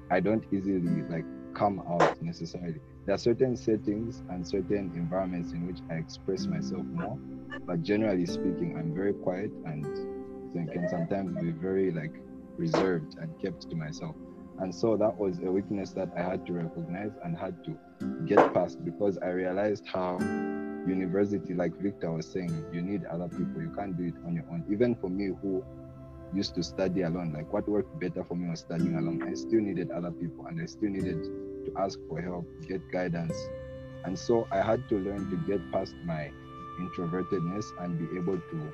Speaker 3: I don't easily like come out necessarily. There are certain settings and certain environments in which I express myself more, but generally speaking, I'm very quiet and can sometimes be very like reserved and kept to myself. And so that was a weakness that I had to recognize and had to get past because I realized how university, like Victor was saying, you need other people. You can't do it on your own. Even for me, who used to study alone, like what worked better for me was studying alone. I still needed other people and I still needed to ask for help, get guidance. And so I had to learn to get past my introvertedness and be able to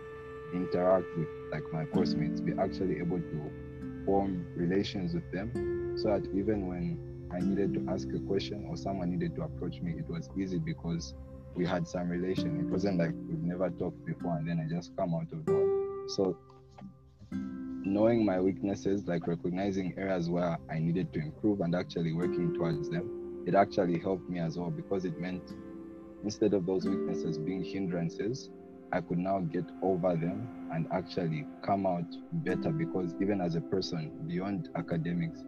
Speaker 3: interact with like my course mates, be actually able to form relations with them so that even when I needed to ask a question or someone needed to approach me, it was easy because we had some relation. It wasn't like we've never talked before and then I just come out of one. So knowing my weaknesses, like recognizing areas where I needed to improve and actually working towards them, it actually helped me as well because it meant instead of those weaknesses being hindrances, I could now get over them and actually come out better because even as a person beyond academics,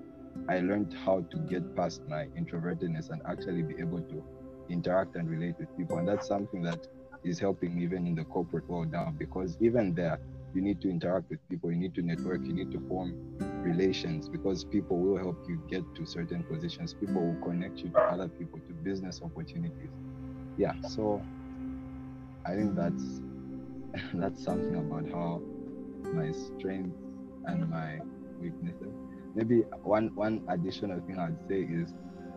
Speaker 3: I learned how to get past my introvertedness and actually be able to interact and relate with people. And that's something that is helping even in the corporate world now because even there, you need to interact with people, you need to network, you need to form relations because people will help you get to certain positions. People will connect you to other people, to business opportunities. Yeah, so I think that's *laughs* that's something about how my strengths and my weaknesses. Maybe one one additional thing I'd say is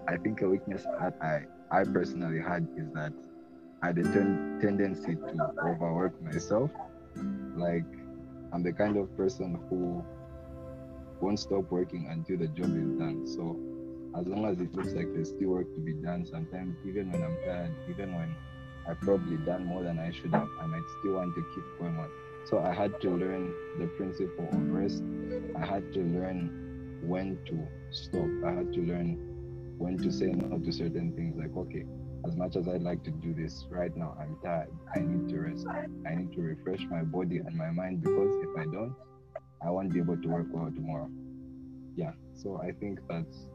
Speaker 3: I think a weakness that I I personally had is that I had a ten- tendency to overwork myself. Like I'm the kind of person who won't stop working until the job is done. So as long as it looks like there's still work to be done, sometimes even when I'm tired, even when I've probably done more than I should have. I might still want to keep going on. So I had to learn the principle of rest. I had to learn when to stop. I had to learn when to say no to certain things. Like, okay, as much as I'd like to do this right now, I'm tired. I need to rest. I need to refresh my body and my mind because if I don't, I won't be able to work well tomorrow. Yeah. So I think that's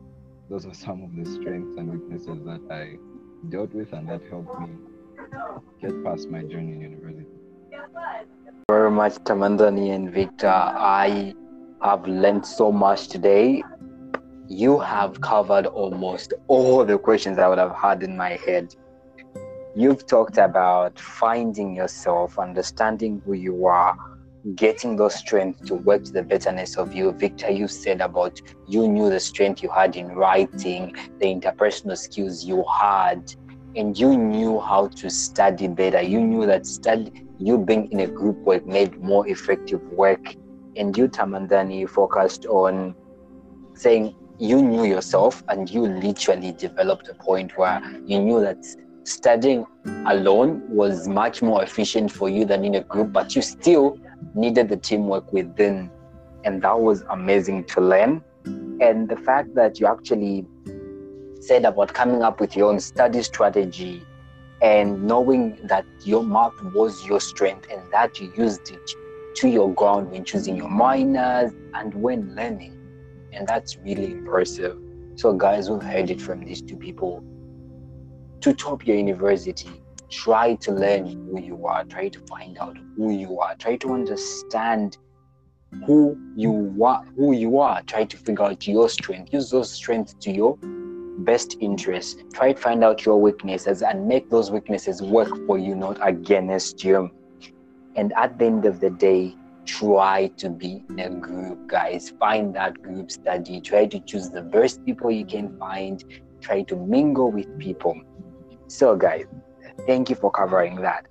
Speaker 3: those are some of the strengths and weaknesses that I dealt with and that helped me get past my journey in university.
Speaker 1: Very much, Tamandani and Victor. I have learned so much today. You have covered almost all the questions I would have had in my head. You've talked about finding yourself, understanding who you are, getting those strength to work to the betterness of you. Victor, you said about you knew the strength you had in writing, the interpersonal skills you had, and you knew how to study better. You knew that study, you being in a group work made more effective work. And you, Tamandani, focused on saying you knew yourself and you literally developed a point where you knew that studying alone was much more efficient for you than in a group, but you still needed the teamwork within. And that was amazing to learn. And the fact that you actually said about coming up with your own study strategy and knowing that your math was your strength and that you used it to your ground when choosing your minors and when learning. And that's really impressive. So, guys, we've heard it from these two people. To top your university, try to learn who you are, try to find out who you are, try to understand who you are, who you are, try to figure out your strength, use those strengths to your best interest. Try to find out your weaknesses and make those weaknesses work for you, not against you. And at the end of the day, try to be in a group, guys. Find that group study. Try to choose the best people you can find. Try to mingle with people. So, guys, thank you for covering that.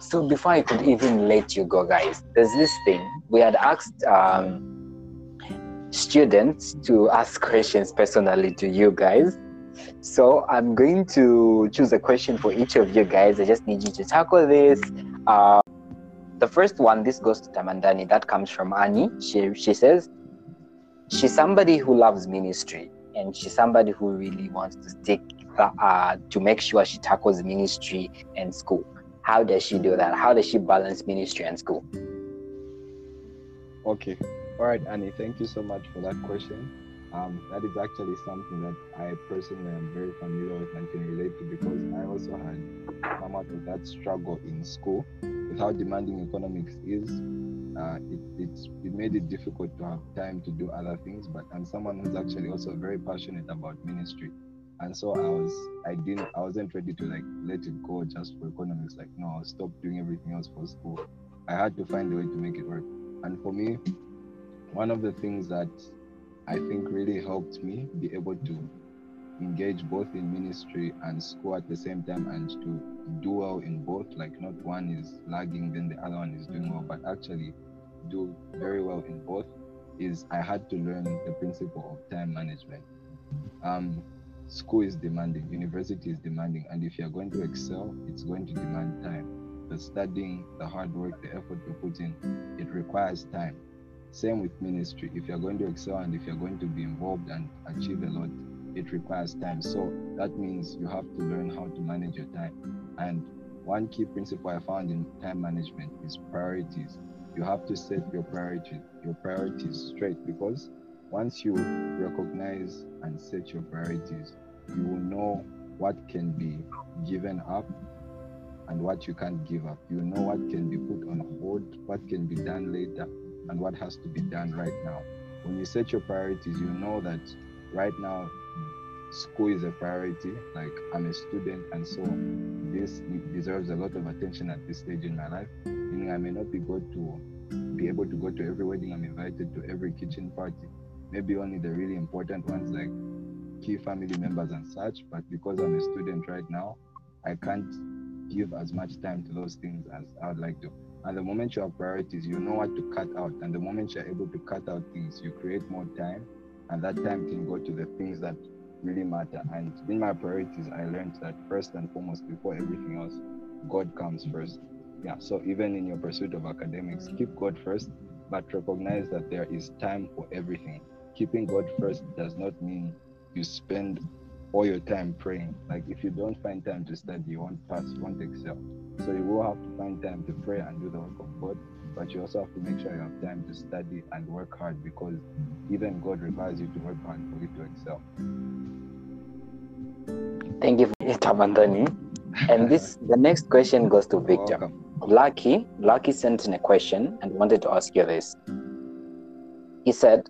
Speaker 1: So, before I could even let you go, guys, there's this thing we had asked um, students to ask questions personally to you guys. So, I'm going to choose a question for each of you guys. I just need you to tackle this. Uh, the first one, this goes to Tamandani, that comes from Annie. She, she says, She's somebody who loves ministry and she's somebody who really wants to stick uh, to make sure she tackles ministry and school. How does she do that? How does she balance ministry and school?
Speaker 3: Okay. All right, Annie, thank you so much for that question. Um, that is actually something that I personally am very familiar with and can relate to because I also had come out of that struggle in school with how demanding economics is. Uh, it, it's, it made it difficult to have time to do other things, but I'm someone who's actually also very passionate about ministry. And so I was, I didn't, I wasn't ready to like let it go just for economics. Like, no, I'll stop doing everything else for school. I had to find a way to make it work. And for me, one of the things that I think really helped me be able to engage both in ministry and school at the same time and to do well in both. Like, not one is lagging, then the other one is doing well, but actually do very well in both. Is I had to learn the principle of time management. Um, school is demanding, university is demanding, and if you're going to excel, it's going to demand time. The studying, the hard work, the effort you put in, it requires time. Same with ministry. If you're going to excel and if you're going to be involved and achieve a lot, it requires time. So that means you have to learn how to manage your time. And one key principle I found in time management is priorities. You have to set your priorities, your priorities straight because once you recognize and set your priorities, you will know what can be given up and what you can't give up. You know what can be put on hold, what can be done later, and what has to be done right now. When you set your priorities, you know that right now school is a priority. Like I'm a student, and so this deserves a lot of attention at this stage in my life. Meaning, I may not be good to be able to go to every wedding I'm invited to, every kitchen party. Maybe only the really important ones, like key family members and such. But because I'm a student right now, I can't give as much time to those things as I would like to. And the moment you have priorities, you know what to cut out. And the moment you're able to cut out things, you create more time. And that time can go to the things that really matter. And in my priorities, I learned that first and foremost, before everything else, God comes first. Yeah. So even in your pursuit of academics, keep God first, but recognize that there is time for everything. Keeping God first does not mean you spend all your time praying. Like if you don't find time to study, you won't pass, you won't excel. So you will have to find time to pray and do the work of God, but you also have to make sure you have time to study and work hard because even God requires you to work hard for you to excel.
Speaker 1: Thank you for it, Tamandani. And this *laughs* the next question goes to Victor.
Speaker 3: Welcome.
Speaker 1: Lucky, Lucky sent in a question and wanted to ask you this. He said,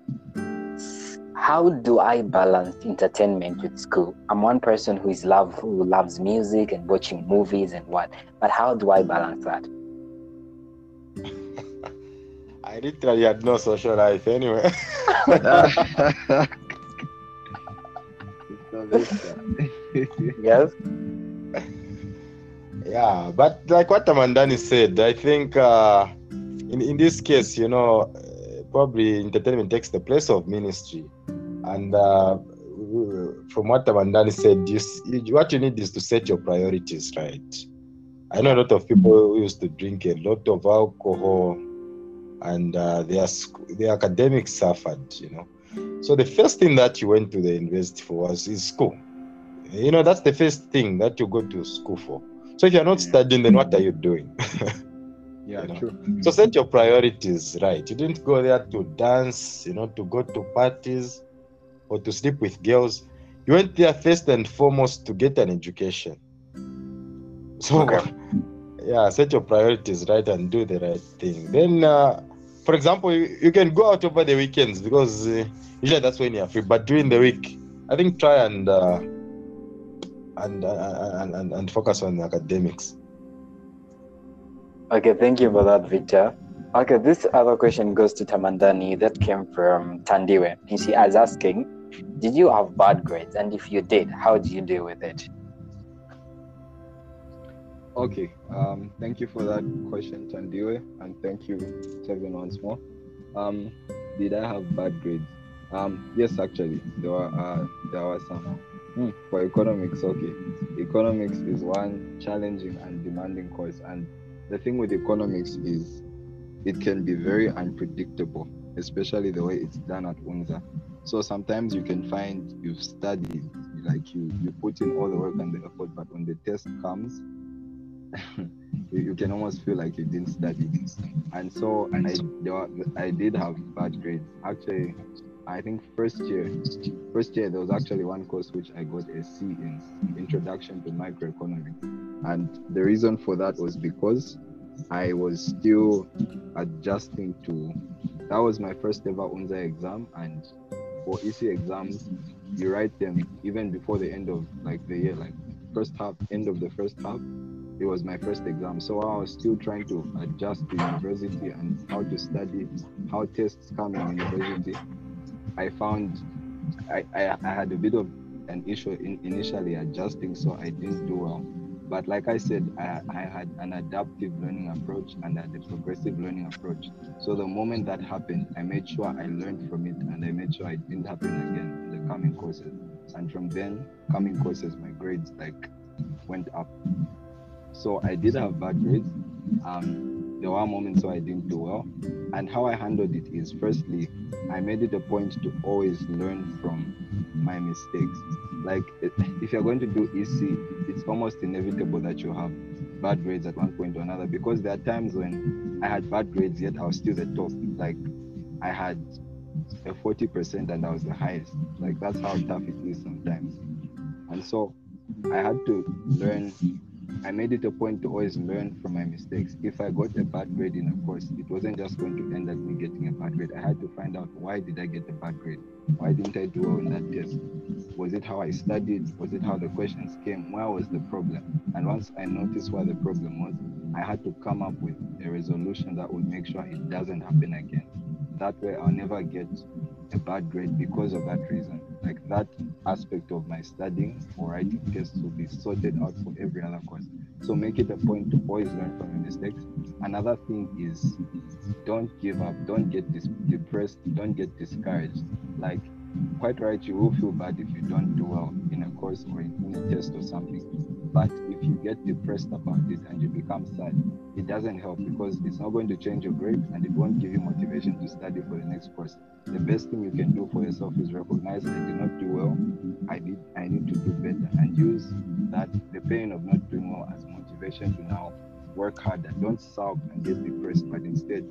Speaker 1: How do I balance entertainment with school? I'm one person who is love who loves music and watching movies and what, but how do I balance that? *laughs*
Speaker 4: I literally had no social life anyway. *laughs*
Speaker 1: Yes.
Speaker 4: yeah, but like what Tamandani said, I think uh, in, in this case, you know, probably entertainment takes the place of ministry. And uh, from what Tamandani said, you, you, what you need is to set your priorities right. I know a lot of people who used to drink a lot of alcohol and uh, their, their academics suffered, you know. So the first thing that you went to the university for was is school. You know, that's the first thing that you go to school for. So if you're not studying, then what are you doing? *laughs*
Speaker 3: Yeah,
Speaker 4: You know.
Speaker 3: true.
Speaker 4: so set your priorities right. You didn't go there to dance, you know, to go to parties or to sleep with girls. You went there first and foremost to get an education. *laughs* So,
Speaker 1: Okay.
Speaker 4: yeah, set your priorities right and do the right thing. Then, uh, for example, you, you can go out over the weekends because uh, usually that's when you're free. But during the week, I think try and uh, and, uh, and and and focus on academics.
Speaker 1: Okay, thank you for that, Victor. Okay, this other question goes to Tamandani that came from Tandiwe. And she is asking, did you have bad grades? And if you did, how did you deal with it?
Speaker 3: Okay, um, thank you for that question, Tandiwe, and thank you, Tevin, once more. Um, did I have bad grades? Um, yes, actually, there were uh, there were some. Hmm, for economics, okay, economics is one challenging and demanding course, and the thing with economics is it can be very unpredictable, especially the way it's done at UNZA. So sometimes you can find you've studied, like you you put in all the work and the effort, but when the test comes, *laughs* you, you can almost feel like you didn't study. And so I there were, I did have bad grades. Actually, I think first year, first year there was actually one course which I got a C in, Introduction to Microeconomics, and the reason for that was because I was still adjusting to. That was my first ever UNZA exam, and for EC exams, you write them even before the end of like the year, like first half, end of the first half. It was my first exam, so I was still trying to adjust to university and how to study, how tests come in university. I found I, I, I had a bit of an issue in initially adjusting, so I didn't do well. But like I said, I, I had an adaptive learning approach and a progressive learning approach. So the moment that happened, I made sure I learned from it and I made sure it didn't happen again in the coming courses. And from then, coming courses, my grades like went up. So I did have bad grades. Um, there were moments where I didn't do well. And how I handled it is firstly, I made it a point to always learn from my mistakes. Like if you're going to do EC, it's almost inevitable that you have bad grades at one point or another because there are times when I had bad grades yet I was still the top. Like I had a 40% and I was the highest. Like that's how tough it is sometimes. And so I had to learn I made it a point to always learn from my mistakes. If I got a bad grade in a course, it wasn't just going to end at me getting a bad grade. I had to find out why did I get a bad grade? Why didn't I do well in that test? Was it how I studied? Was it how the questions came? Where was the problem? And once I noticed where the problem was, I had to come up with a resolution that would make sure it doesn't happen again. That way I'll never get a bad grade because of that reason. Like that aspect of my studying or writing tests will be sorted out for every other course. So make it a point to always learn from your mistakes. Another thing is don't give up, don't get dis- depressed, don't get discouraged. Like quite right, you will feel bad if you don't do well in a course or in, a test or something. But if you get depressed about it and you become sad, it doesn't help because it's not going to change your grade and it won't give you motivation to study for the next course. The best thing you can do for yourself is recognize I did not do well. I need I need to do better and use that the pain of not doing well as motivation to now work harder. Don't sulk and get depressed, but instead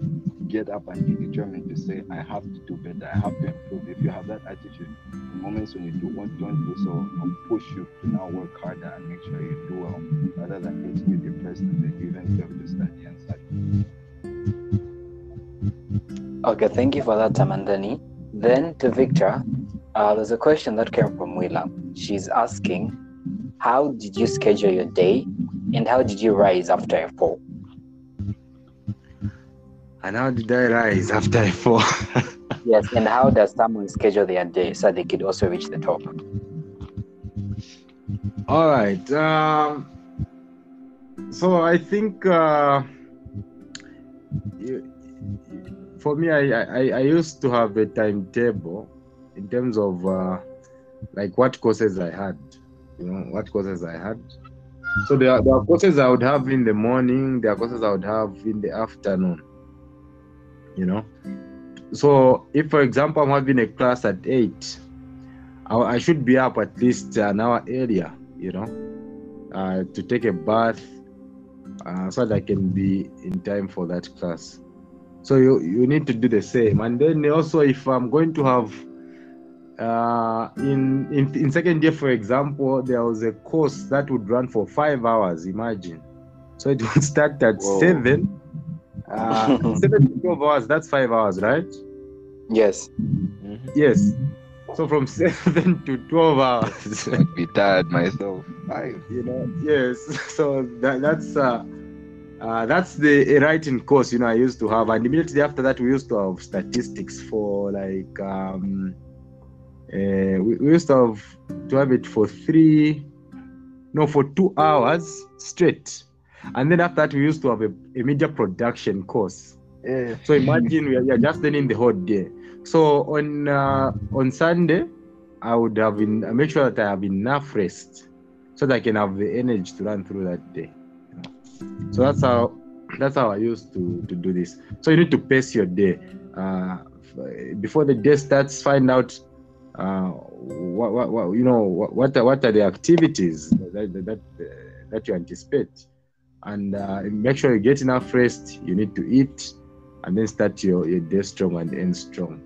Speaker 3: get up and be determined to say, I have to do better, I have to improve. If you have that attitude, in moments when you do want don't do so, will push you to now work harder and make sure you do well, rather than getting you depressed and then you even to study and study.
Speaker 1: Okay, thank you for that, Tamandani. Then to Victor, uh, there's a question that came from Willa. She's asking, how did you schedule your day and how did you rise after a fall?
Speaker 2: And how did I rise after I fall? *laughs*
Speaker 1: Yes, and how does someone schedule their day so they could also reach the top?
Speaker 2: All right. Um, so I think uh, for me, I, I, I used to have a timetable in terms of uh, like what courses I had, you know, what courses I had. So there are, there are courses I would have in the morning, there are courses I would have in the afternoon, you know. So if, for example, I'm having a class at 8, I, I should be up at least an hour earlier, you know, uh, to take a bath uh, so that I can be in time for that class. So you, you need to do the same. And then also, if I'm going to have uh, in, in in second year, for example, there was a course that would run for five hours. Imagine, so it would start at
Speaker 1: Whoa.
Speaker 2: seven. *laughs* Uh, seven to twelve hours. That's five hours, right?
Speaker 1: Yes.
Speaker 2: Yes. So from *laughs* seven to twelve hours. *laughs*
Speaker 3: I'd be tired myself. Five.
Speaker 2: you know yes so that, that's uh, uh that's the writing course you know i used to have and immediately after that we used to have statistics for like um uh, we, we used to have to have it for three no for two hours straight and then after that we used to have a, a media production course
Speaker 3: Yeah.
Speaker 2: so imagine we are, we are just learning the whole day. So on uh, on Sunday, I would have been I make sure that I have enough rest so that I can have the energy to run through that day. So that's how that's how I used to to do this. So you need to pace your day. Uh, before the day starts, find out uh, what, what, what you know what what are, what are the activities that that that, you anticipate, and uh, make sure you get enough rest. You need to eat and then start your, your day strong and end strong.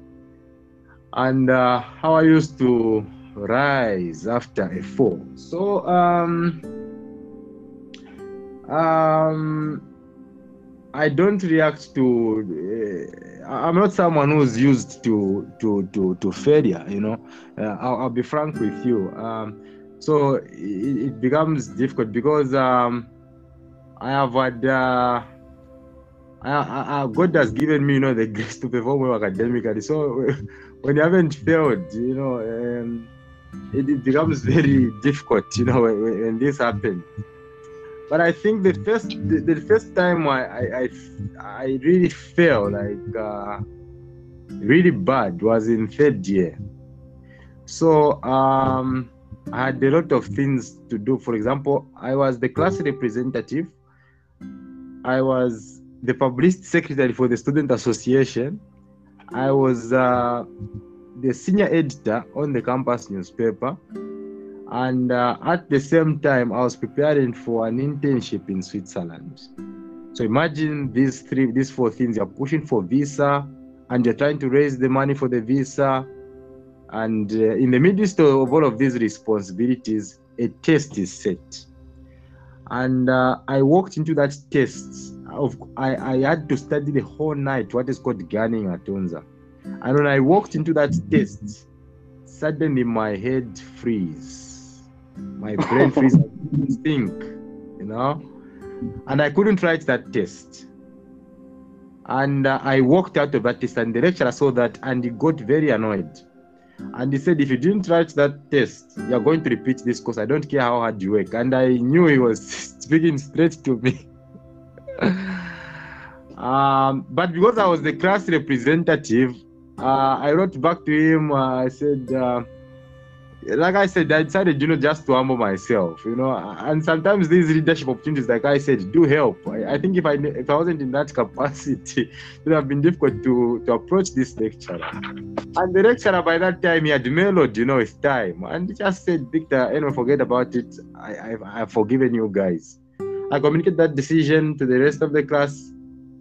Speaker 2: And uh, how I used to rise after a fall. So um, um, I don't react to. Uh, I'm not someone who's used to to to to failure. You know, uh, I'll, I'll be frank with you. Um, so it, it becomes difficult because um, I have had. Uh, I, I, God has given me, you know, the grace to perform well academically. So *laughs* when you haven't failed, you know, um, it, it becomes very *laughs* difficult, you know, when, when this happens. But I think the first, the, the first time I, I, I, I really felt like uh, really bad was in third year. So um, I had a lot of things to do. For example, I was the class representative. I was the publicity secretary for the student association. I was uh, the senior editor on the campus newspaper. And uh, at the same time, I was preparing for an internship in Switzerland. So imagine these three, these four things. You're pushing for visa, and you're trying to raise the money for the visa. And uh, in the midst of all of these responsibilities, a test is set. And uh, I walked into that test. Of, I, I had to study the whole night what is called Gunning at. And when I walked into that test, suddenly my head freeze. My brain freeze. Think, you know? And I couldn't write that test. And uh, I walked out of that test, and the lecturer saw that and he got very annoyed. And he said, If you didn't write that test, you're going to repeat this course. I don't care how hard you work. And I knew he was *laughs* speaking straight to me. *laughs* um, but because I was the class representative, uh, I wrote back to him. Uh, I said, uh, like I said, I decided, you know, just to humble myself, you know. And sometimes these leadership opportunities, like I said, do help. I, I think if I if I wasn't in that capacity, *laughs* it would have been difficult to to approach this lecturer. And the lecturer by that time he had mellowed, you know, his time, and he just said, Victor, anyway, forget about it. I I've, I've forgiven you guys. I communicated that decision to the rest of the class,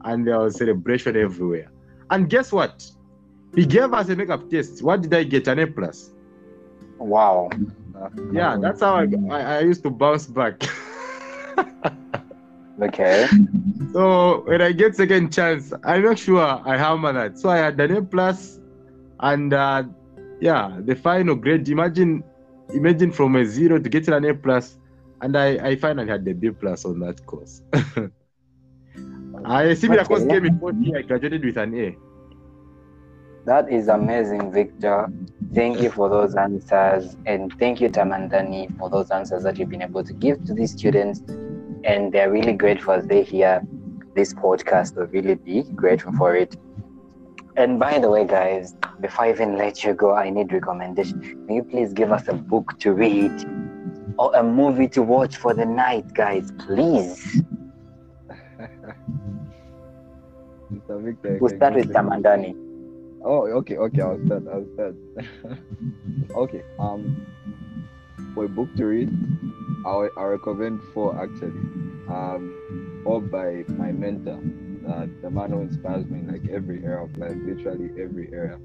Speaker 2: and there was celebration everywhere. And guess what? He gave us a makeup test. What did I get? An A plus.
Speaker 1: Wow.
Speaker 2: Yeah, that's how I, I, I used to bounce back. *laughs*
Speaker 1: Okay.
Speaker 2: so when I get second chance, I make sure I hammer that. So I had an A plus, and uh, yeah, the final grade. Imagine, imagine from a zero to get an A plus, and I, I finally had the B plus on that course. *laughs* I similar course
Speaker 1: Okay.
Speaker 2: came in fourth year. I graduated with an A.
Speaker 1: That is amazing, Victor. Thank you for those answers. And thank you, Tamandani, for those answers that you've been able to give to these students. And they're really grateful as they hear this podcast. They'll really be grateful for it. And by the way, guys, before I even let you go, I need recommendation. Can you please give us a book to read or a movie to watch for the night, guys? Please. *laughs*
Speaker 3: Mr. Victor,
Speaker 1: We'll start with Tamandani.
Speaker 3: Oh, okay, okay. I'll start. I'll start. *laughs* okay. Um, for a book to read, I I recommend four actually. Um, all by my mentor, uh, the man who inspires me in like every area of life, literally every area.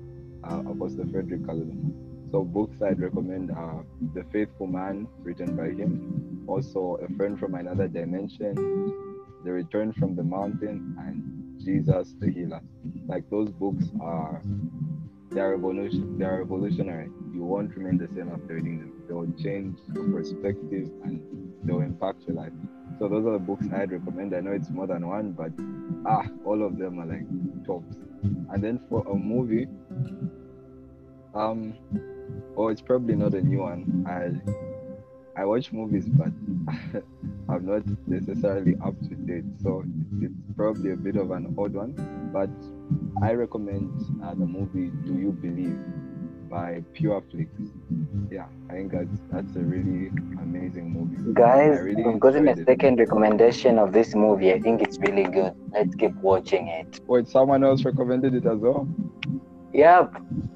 Speaker 3: Uh, Apostle Frederick Kaluluma. So books I'd recommend are The Faithful Man, written by him. Also, A Friend from Another Dimension, The Return from the Mountain, and Jesus the Healer. Like those books are they're revolution they're revolutionary. You won't remain the same after reading them. They'll change your perspective and they'll impact your life. So those are the books I'd recommend. I know it's more than one, but ah, all of them are like tops. And then for a movie, um, oh, it's probably not a new one. I I watch movies, but *laughs* I'm not necessarily up to date, so it's probably a bit of an odd one. But I recommend uh, the movie "Do You Believe" by Pure Flix. Yeah, I think that's that's a really amazing movie.
Speaker 1: Guys,
Speaker 3: really
Speaker 1: we've gotten a second recommendation of this movie. I think it's really good. Let's keep watching it.
Speaker 3: Wait, someone else recommended it as well.
Speaker 1: Yep,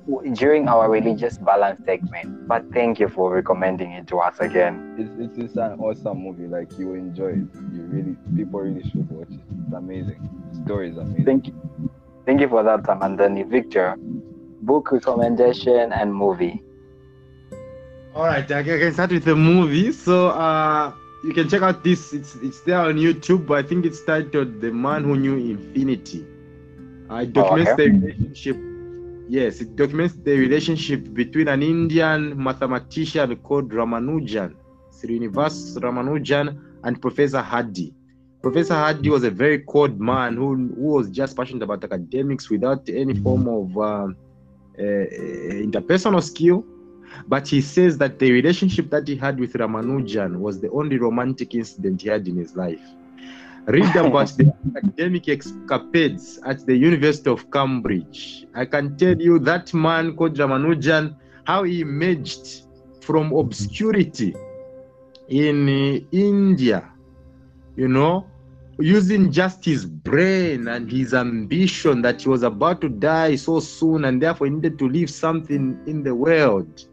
Speaker 1: w- during our religious balance segment. But thank you for recommending it to us again.
Speaker 3: It's, it's it's an awesome movie. Like you enjoy it. You really people really should watch it. It's amazing. The story is amazing.
Speaker 1: Thank you. Thank you for that, Tamandani. Victor, book recommendation and movie.
Speaker 2: All right, I can start with the movie. So uh, you can check out this. It's it's there on YouTube. I think it's titled "The Man Who Knew Infinity." Uh, it documents
Speaker 1: okay.
Speaker 2: the relationship. Yes, it documents the relationship between an Indian mathematician called Ramanujan, Srinivas Ramanujan, and Professor Hardy. Professor Hardy was a very cold man who, who was just passionate about academics without any form of uh, uh, interpersonal skill. But he says that the relationship that he had with Ramanujan was the only romantic incident he had in his life. Read about *laughs* the academic escapades at the University of Cambridge. I can tell you that man called Ramanujan, how he emerged from obscurity in uh, India, you know, using just his brain and his ambition that he was about to die so soon and therefore he needed to leave something in the world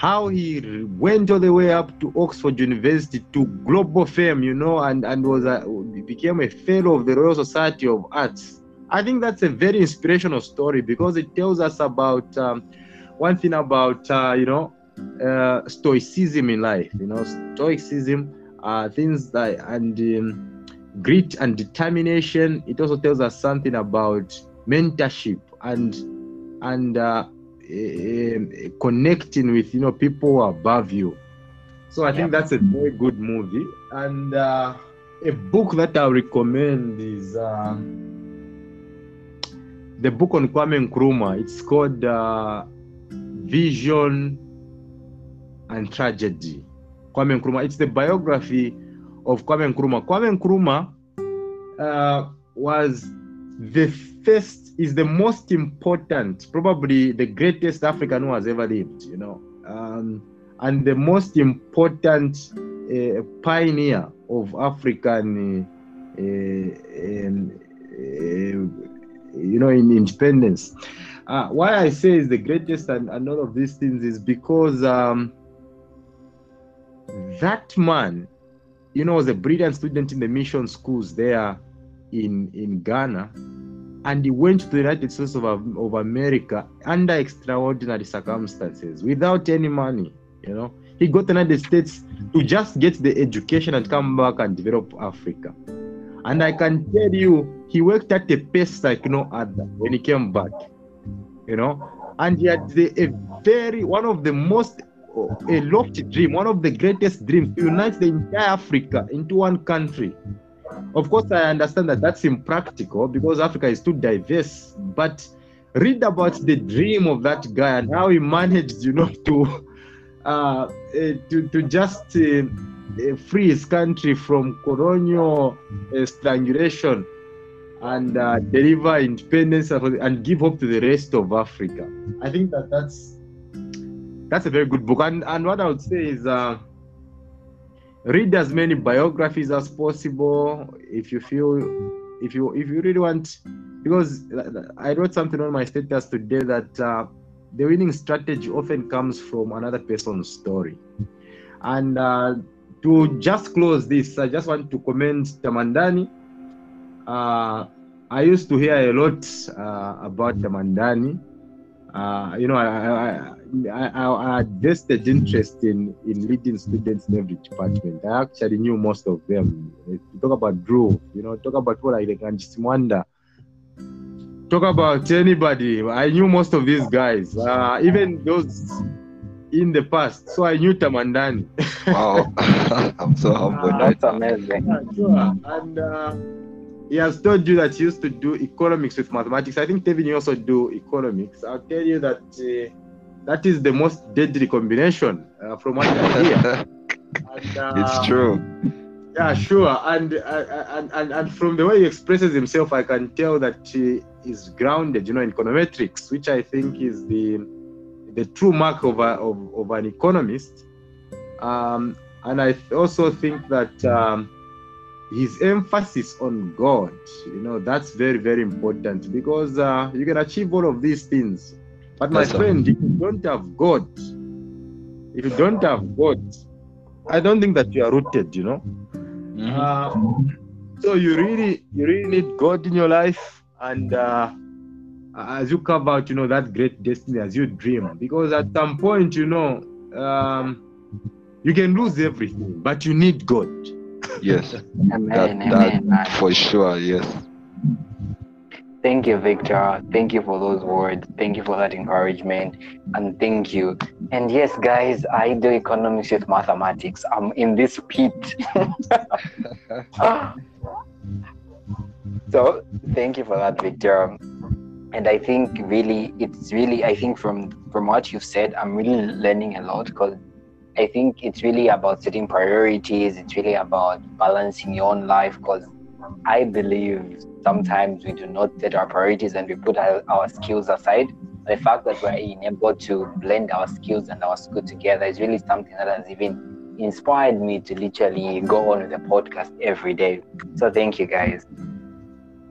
Speaker 2: how he went all the way up to Oxford University to global fame, you know, and and was a, became a fellow of the Royal Society of Arts. I think that's a very inspirational story because it tells us about um, one thing about uh, you know uh, stoicism in life. You know, stoicism, uh, things like, and um, grit and determination. It also tells us something about mentorship and and uh, um, connecting with you know people above you. So i think that's a very good movie. And uh, a book that i recommend is uh, the book on kwame nkrumah. It's called uh, vision and tragedy. Kwame nkrumah. It's the biography of kwame nkrumah. Kwame nkrumah uh, was the first is the most important, probably the greatest African who has ever lived, you know, um, and the most important uh, pioneer of African, uh, um, uh, you know, in independence. Uh, why I say is the greatest and, and all of these things is because um, that man, you know, was a brilliant student in the mission schools there in in Ghana and he went to the United States of, of America under extraordinary circumstances without any money. You know, he got the United States to just get the education and come back and develop Africa. And I can tell you, he worked at a pace like no other when he came back. You know, and he had the, a very one of the most a lofty dream, one of the greatest dreams to unite the entire Africa into one country. Of course, I understand that that's impractical because Africa is too diverse. But read about the dream of that guy and how he managed, you know, to uh, uh, to to just uh, free his country from colonial strangulation and uh, deliver independence and give hope to the rest of Africa. I think that that's that's a very good book. And and what I would say is. Uh, read as many biographies as possible if you feel if you if you really want because i wrote something on my status today that uh, the winning strategy often comes from another person's story. And uh, to just close this i just want to commend tamandani. Uh, i used to hear a lot uh, about tamandani. Uh, you know I, I, I, I, I had vested interest in, in leading students in every department. I actually knew most of them. Uh, Talk about Drew, you know, talk about what I like and Simwanda. Talk about anybody. I knew most of these guys, uh, even those in the past. So I knew Tamandani. *laughs*
Speaker 3: Wow. *laughs* I'm so humbled.
Speaker 1: That's amazing.
Speaker 2: Yeah, sure. And uh, he has told you that he used to do economics with mathematics. I think Tevin, you also do economics. I'll tell you that uh, that is the most deadly combination uh, from what I hear. *laughs* And, uh,
Speaker 3: it's true.
Speaker 2: Yeah, sure. And, uh, and and and from the way he expresses himself, I can tell that he is grounded, you know, in econometrics, which I think is the the true mark of a, of, of an economist. Um, and I also think that um, his emphasis on God, you know, that's very very important because uh, you can achieve all of these things. But my
Speaker 3: Yes,
Speaker 2: friend, if you don't have God, if you don't have God, I don't think that you are rooted, you know.
Speaker 3: Mhm.
Speaker 2: Uh, so you really, you really need God in your life, and uh, as you carve out, you know, that great destiny as you dream, because at some point, you know, um, you can lose everything, but you need God.
Speaker 3: Yes. *laughs*
Speaker 1: Amen.
Speaker 3: That,
Speaker 1: amen.
Speaker 3: that for sure. Yes.
Speaker 1: Thank you, Victor. Thank you for those words. Thank you for that encouragement. And thank you. And yes, guys, I do economics with mathematics. I'm in this pit. *laughs* Ah. so thank you for that, Victor. And I think really it's really I think from from what you've said, I'm really learning a lot because I think it's really about setting priorities, it's really about balancing your own life because I believe sometimes we do not set our priorities and we put our, our skills aside. The fact that we're able to blend our skills and our school together is really something that has even inspired me to literally go on with the podcast every day. So thank you guys.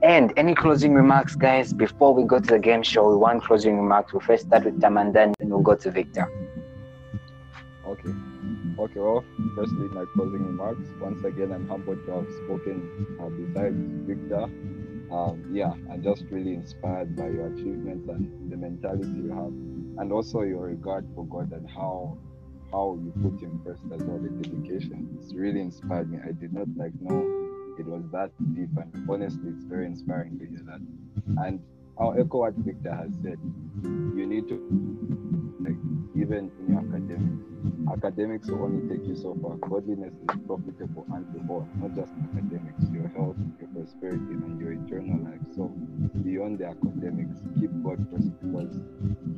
Speaker 1: And any closing remarks, guys, before we go to the game show? Want closing remarks. We'll first start with Tamandan and then we'll go to Victor.
Speaker 3: Okay. Okay. Well, firstly, my closing remarks. Once again, I'm humbled to have spoken uh, Victor. Um, yeah, I'm just really inspired by your achievements and the mentality you have, and also your regard for God and how how you put Him first as well. The dedication. It's really inspired me. I did not like know it was that deep, and honestly, it's very inspiring to hear that. And I'll echo what Victor has said. You need to like even in your academics. Academics will only take you so far. Godliness is profitable unto all, not just academics, your health, your prosperity, and your eternal life. So beyond the academics, keep God first because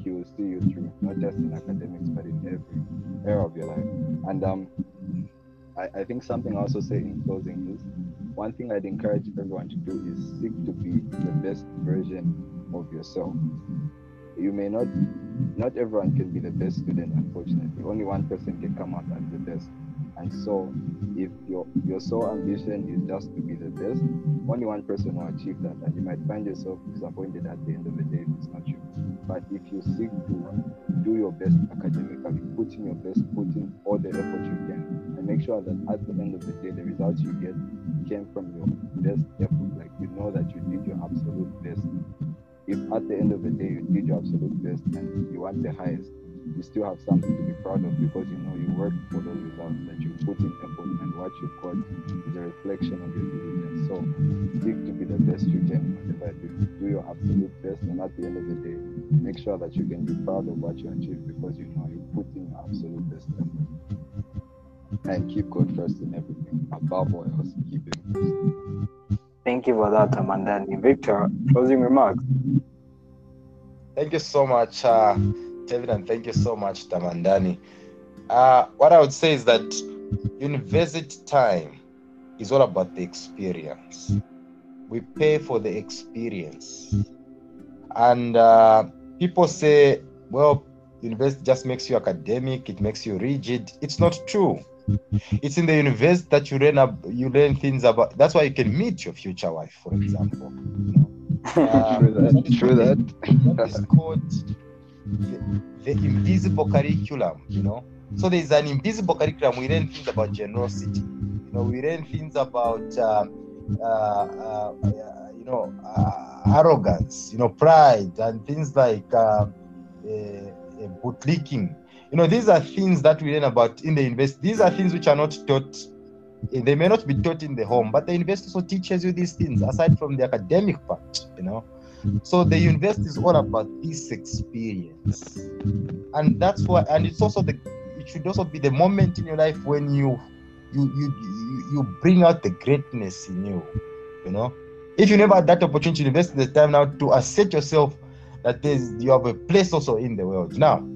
Speaker 3: He will see you through, not just in academics, but in every area of your life. And um I, I think something I also say in closing is one thing I'd encourage everyone to do is seek to be the best version of yourself. You may not, not everyone can be the best student, unfortunately. Only one person can come out as the best. And so, if your your sole ambition is just to be the best, only one person will achieve that, and you might find yourself disappointed at the end of the day if it's not you. But if you seek to do your best academically, put in your best, put in all the effort you can, and make sure that at the end of the day, the results you get came from your best effort. Like you know that you did your absolute best. If at the end of the day you did your absolute best and you want the highest, you still have something to be proud of because you know you worked for those results that you put in effort and what you got is a reflection of your diligence. So seek to be the best you can do. Do your absolute best and at the end of the day make sure that you can be proud of what you achieved because you know you put in your absolute best effort. And keep God first in everything. Above all else, keep him first.
Speaker 1: Thank you for that, Tamandan. Victor, closing remarks.
Speaker 2: Thank you so much, uh, David, and thank you so much, Tamandani. Uh, what I would say is that university time is all about the experience. We pay for the experience. And uh, people say, well, university just makes you academic, it makes you rigid. It's not true. *laughs* It's in the university that you learn ab- you learn things about. That's why you can meet your future wife, for example. You know? Uh, *laughs*
Speaker 3: True that. True that.
Speaker 2: what is called the, the invisible curriculum, you know. So there's an invisible curriculum. We learn things about generosity, you know. We learn things about, uh, uh, uh, you know, uh, arrogance, you know, pride, and things like uh, uh, uh, bootlicking. You know, these are things that we learn about in the university. These are things which are not taught. They may not be taught in the home, but the university also teaches you these things aside from the academic part. You know, so the university is all about this experience, and that's why. And it's also the. It should also be the moment in your life when you, you, you, you, you bring out the greatness in you. You know, if you never had that opportunity, to invest the time now to assert yourself that there's you have a place also in the world. Now,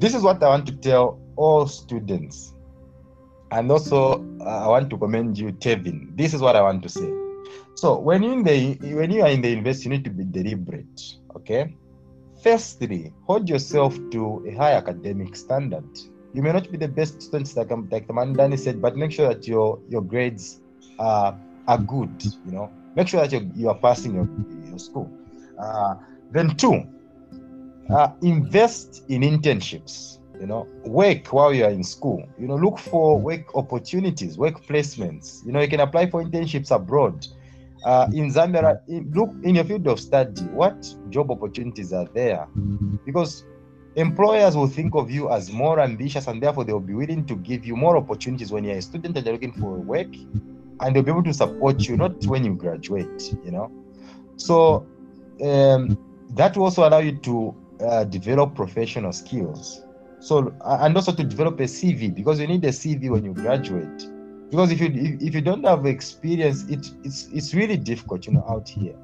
Speaker 2: this is what I want to tell all students, and also uh, I want to commend you, Tevin. This is what I want to say. So when you in the when you are in the university, you need to be deliberate. Okay. Firstly, hold yourself to a high academic standard. You may not be the best students, like um, like Tamandani said, but make sure that your your grades are are good. You know, make sure that you you are passing your your school. Uh, then two, uh, invest in internships. You know, work while you are in school. You know, look for work opportunities, work placements. You know, you can apply for internships abroad. Uh, in Zambia, in, look in your field of study. What job opportunities are there? Because employers will think of you as more ambitious, and therefore they will be willing to give you more opportunities when you're a student and you're looking for work, and they'll be able to support you not when you graduate. You know, so um, that will also allow you to uh, develop professional skills. So and also to develop a CV because you need a CV when you graduate. Because if you if, if you don't have experience, it it's it's really difficult, you know, out here.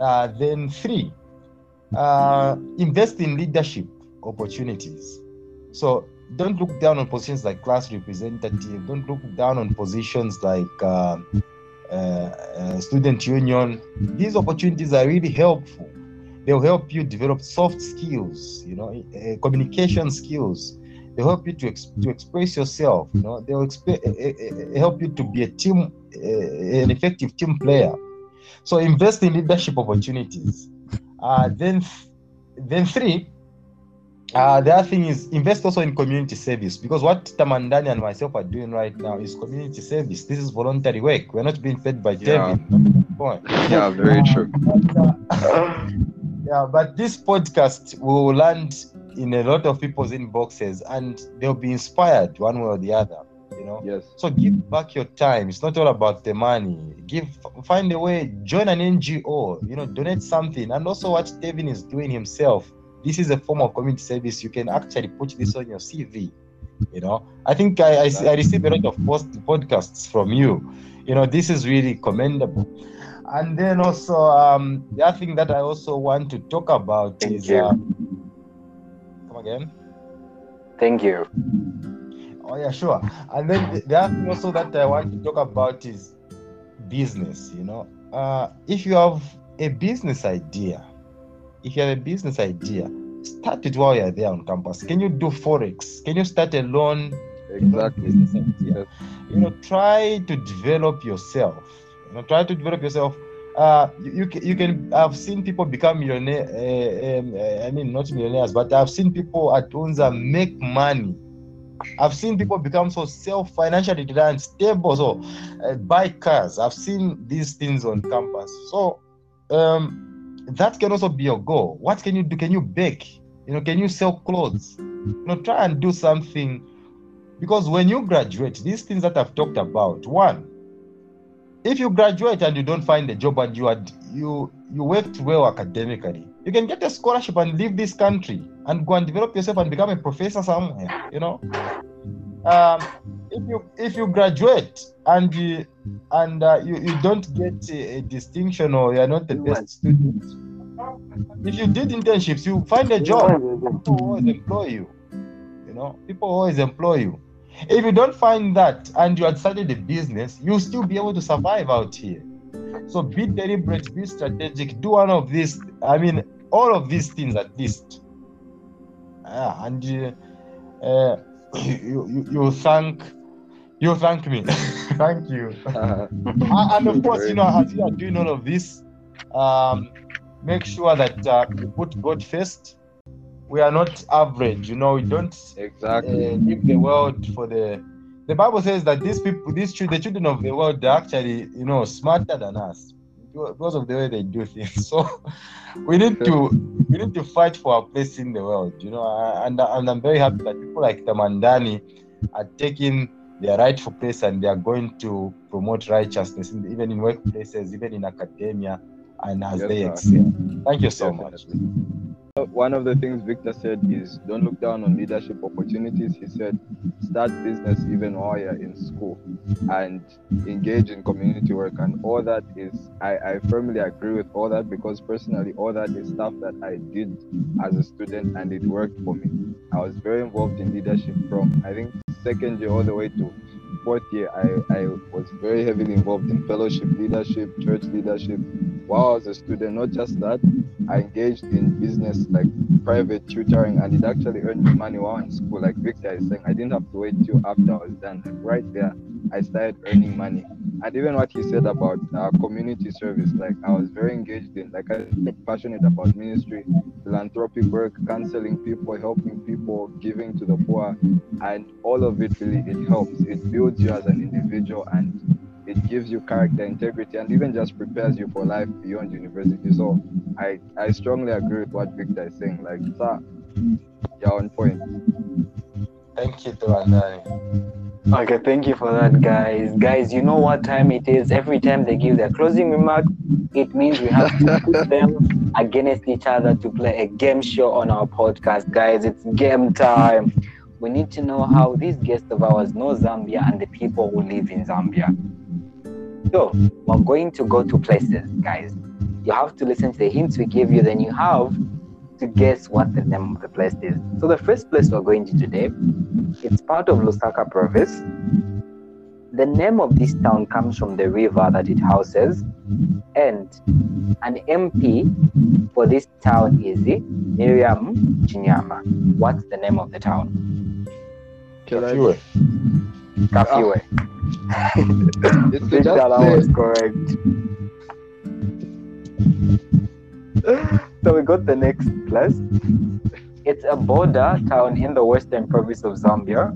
Speaker 2: Uh, then three, uh, invest in leadership opportunities. So don't look down on positions like class representative. Don't look down on positions like uh, uh, uh, student union. These opportunities are really helpful. They'll help you develop soft skills, you know, uh, communication skills. They'll help you to, ex- to express yourself. You know, they'll expe- uh, uh, help you to be a team, uh, an effective team player. So invest in leadership opportunities. Uh, then, then three, uh, the other thing is invest also in community service because what Tamandani and myself are doing right now is community service. This is voluntary work. We're not being fed by
Speaker 3: Yeah.
Speaker 2: Tevin. Point.
Speaker 3: Yeah, very true. *laughs*
Speaker 2: Yeah, but this podcast will land in a lot of people's inboxes and they'll be inspired one way or the other. You know.
Speaker 3: Yes.
Speaker 2: So give back your time. It's not all about the money. Give, find a way. Join an NGO. You know, donate something. And also, what Tevin is doing himself. This is a form of community service. You can actually put this on your CV. You know, I think I, I, I receive a lot of post podcasts from you. You know, this is really commendable. And then also, um, the other thing that I also want to talk about
Speaker 1: Thank
Speaker 2: is
Speaker 1: you.
Speaker 2: uh, come again.
Speaker 1: Thank you.
Speaker 2: Oh yeah, sure. And then the, the other thing also that I want to talk about is business. You know, uh, if you have a business idea, if you have a business idea, start it while you're there on campus. Can you do forex? Can you start a loan?
Speaker 3: Exactly.
Speaker 2: business idea?
Speaker 3: Yes.
Speaker 2: You know, try to develop yourself. Try to develop yourself. Uh, you, you, can. I've seen people become millionaire. Uh, um, uh, I mean, not millionaires, but I've seen people at Unza make money. I've seen people become so self financially reliant, stable, so uh, buy cars. I've seen these things on campus. So um, that can also be your goal. What can you do? Can you bake? You know, can you sell clothes? You know, try and do something because when you graduate, these things that I've talked about, one, if you graduate and you don't find a job and you had you you worked well academically, you can get a scholarship and leave this country and go and develop yourself and become a professor somewhere. You know, um, if you if you graduate and you and uh, you, you don't get a, a distinction or you're not the best student, if you did internships, you find a job. People always employ you. You know, people always employ you. If you don't find that and you had started a business, you'll still be able to survive out here. So be deliberate, be strategic, do one of these. I mean, all of these things at least. Ah, and uh, uh, *coughs* you, you you thank you thank me. thank you. *laughs* *laughs*
Speaker 3: Uh,
Speaker 2: Uh, and of course, you know, as you are doing all of this, um, make sure that uh, you put God first. We are not average, you know. We don't uh,
Speaker 3: exactly.
Speaker 2: leave the world for the. The Bible says that these people, these children, the children of the world, are actually, you know, smarter than us.
Speaker 4: because of the way they do things. *laughs* So we need to we need to fight for our place in the world, you know. And, and I'm very happy that people like Tamandani are taking their rightful place and they are going to promote righteousness, in, even in workplaces, even in academia, and as
Speaker 3: Yes,
Speaker 4: they excel. Thank you so much.
Speaker 3: One of the things Victor said is don't look down on leadership opportunities. He said start business even while you're in school and engage in community work and all that is I, I firmly agree with all that because personally all that is stuff that I did as a student and it worked for me. I was very involved in leadership from I think second year all the way to fourth year I, I was very heavily involved in fellowship leadership, church leadership while I was a student, not just that, I engaged in business like private tutoring and it actually earned me money while in school. Like Victor is saying, I didn't have to wait till after I was done. Like right there, I started earning money. And even what he said about uh, community service, like I was very engaged in, like I was passionate about ministry, philanthropic work, counseling people, helping people, giving to the poor, and all of it really it helps. It builds you as an individual and it gives you character, integrity, and even just prepares you for life beyond university. So I, I strongly agree with what Victor is saying. Like, sir, you're on point.
Speaker 4: Thank you, Tamandani.
Speaker 1: Uh, okay, thank you for that, guys. Guys, you know what time it is. Every time they give their closing remark, it means we have to put *laughs* them against each other to play a game show on our podcast. Guys, it's game time. We need to know how these guests of ours know Zambia and the people who live in Zambia. So, we're going to go to places, guys. You have to listen to the hints we give you, then you have to guess what the name of the place is. So, the first place we're going to today it's part of Lusaka province. The name of this town comes from the river that it houses, and an MP for this town is Miriam Chinyama. What's the name of the town?
Speaker 3: Can I,
Speaker 4: Kafue.
Speaker 1: Ah. Kafue. *laughs*
Speaker 3: it's to
Speaker 1: that
Speaker 3: say,
Speaker 1: was correct. so we got the next place. It's a border town in the western province of Zambia.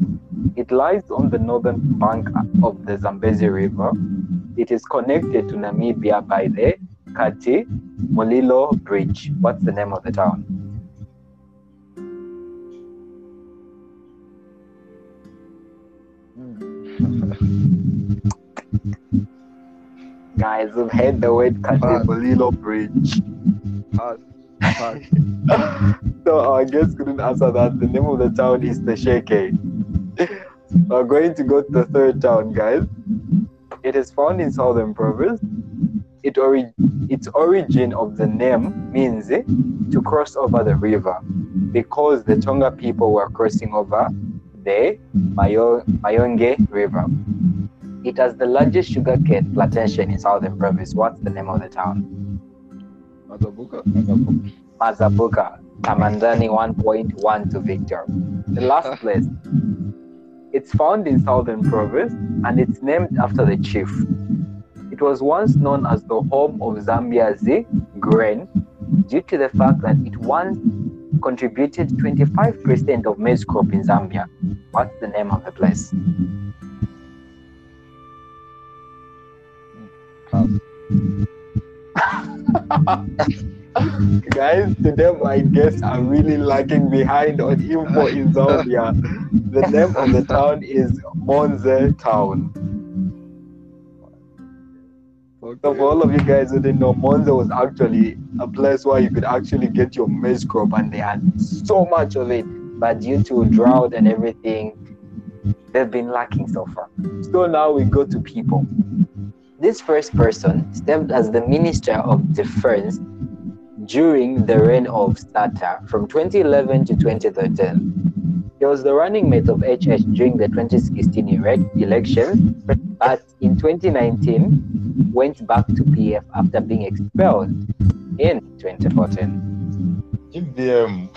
Speaker 1: It lies on the northern bank of the Zambezi River. It is connected to Namibia by the Katima Mulilo Bridge. What's the name of the town? Guys, we've heard the word
Speaker 3: Pass.
Speaker 1: Bridge.
Speaker 3: pass, *laughs* pass.
Speaker 1: So our guest couldn't answer that. The name of the town is the Sesheke. *laughs* We're going to go to the third town, guys. It is found in southern province. It ori- its origin of the name means eh, to cross over the river because the Tonga people were crossing over the Mayo- Mayonge River. It has the largest sugarcane plantation in southern province. What's the name of the town?
Speaker 3: Mazabuka?
Speaker 1: Mazabuka, Tamandani 1.1 to Victor. The last *laughs* place. It's found in southern province and it's named after the chief. It was once known as the home of Zambia's grain due to the fact that it once contributed 25% of maize crop in Zambia. What's the name of the place? *laughs* Guys, today my guests are really lagging behind on info in Zambia. The name of the town is Monze Town. For all of you guys who didn't know, Monze was actually a place where you could actually get your maize crop, and they had so much of it. But due to drought and everything, they've been lacking so far. So now we go to people. This first person served as the Minister of Defense during the reign of Sata from 2011 to 2013. He was the running mate of HH during the 2016 elec- elections, but in 2019 went back to PF after being expelled in 2014.
Speaker 4: GBM.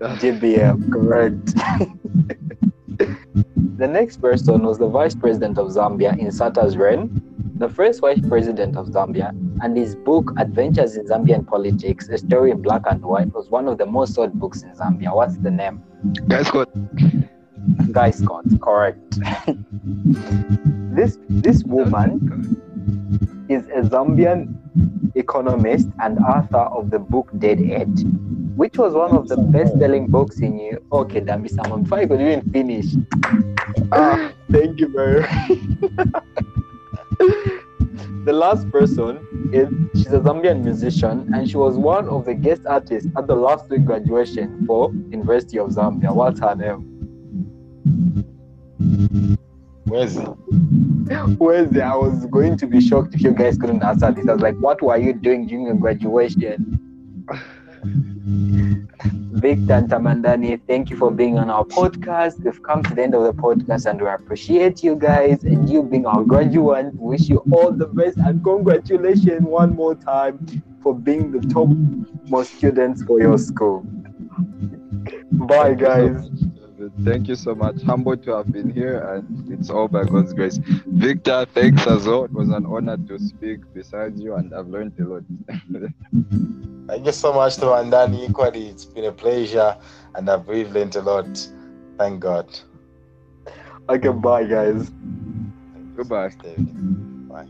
Speaker 1: GBM, correct. the next person was the Vice President of Zambia in Sata's reign, the first Vice President of Zambia, and his book Adventures in Zambian Politics, a story in black and white, was one of the most sold books in Zambia. What's the name?
Speaker 3: Guys, Scott.
Speaker 1: Guy Scott, correct. *laughs* this this woman is a Zambian economist and author of the book Dead Aid, which was one of the best-selling books in you. Okay, Dambisa Moyo. Before I could even finish. Ah, thank you very The last person is she's a Zambian musician and she was one of the guest artists at the last week graduation for University of Zambia. What's her name?
Speaker 4: Where's
Speaker 1: the, I was going to be shocked if you guys couldn't answer this. I was like, what were you doing during your graduation? *laughs* Victor and Tamandani, thank you for being on our podcast. We've come to the end of the podcast and we appreciate you guys and you being our graduate. Wish you all the best and congratulations one more time for being the top most students for your school. Bye, guys.
Speaker 3: Thank you so much. Humbled to have been here, and it's all by God's grace. Victor, thanks as well. It was an honor to speak beside you, and I've learned a lot. *laughs*
Speaker 4: Thank you so much Tamandani. Equally, it's been a pleasure, and I've really learned a lot. Thank God.
Speaker 1: Okay, bye, guys.
Speaker 3: Goodbye.
Speaker 4: David. Bye.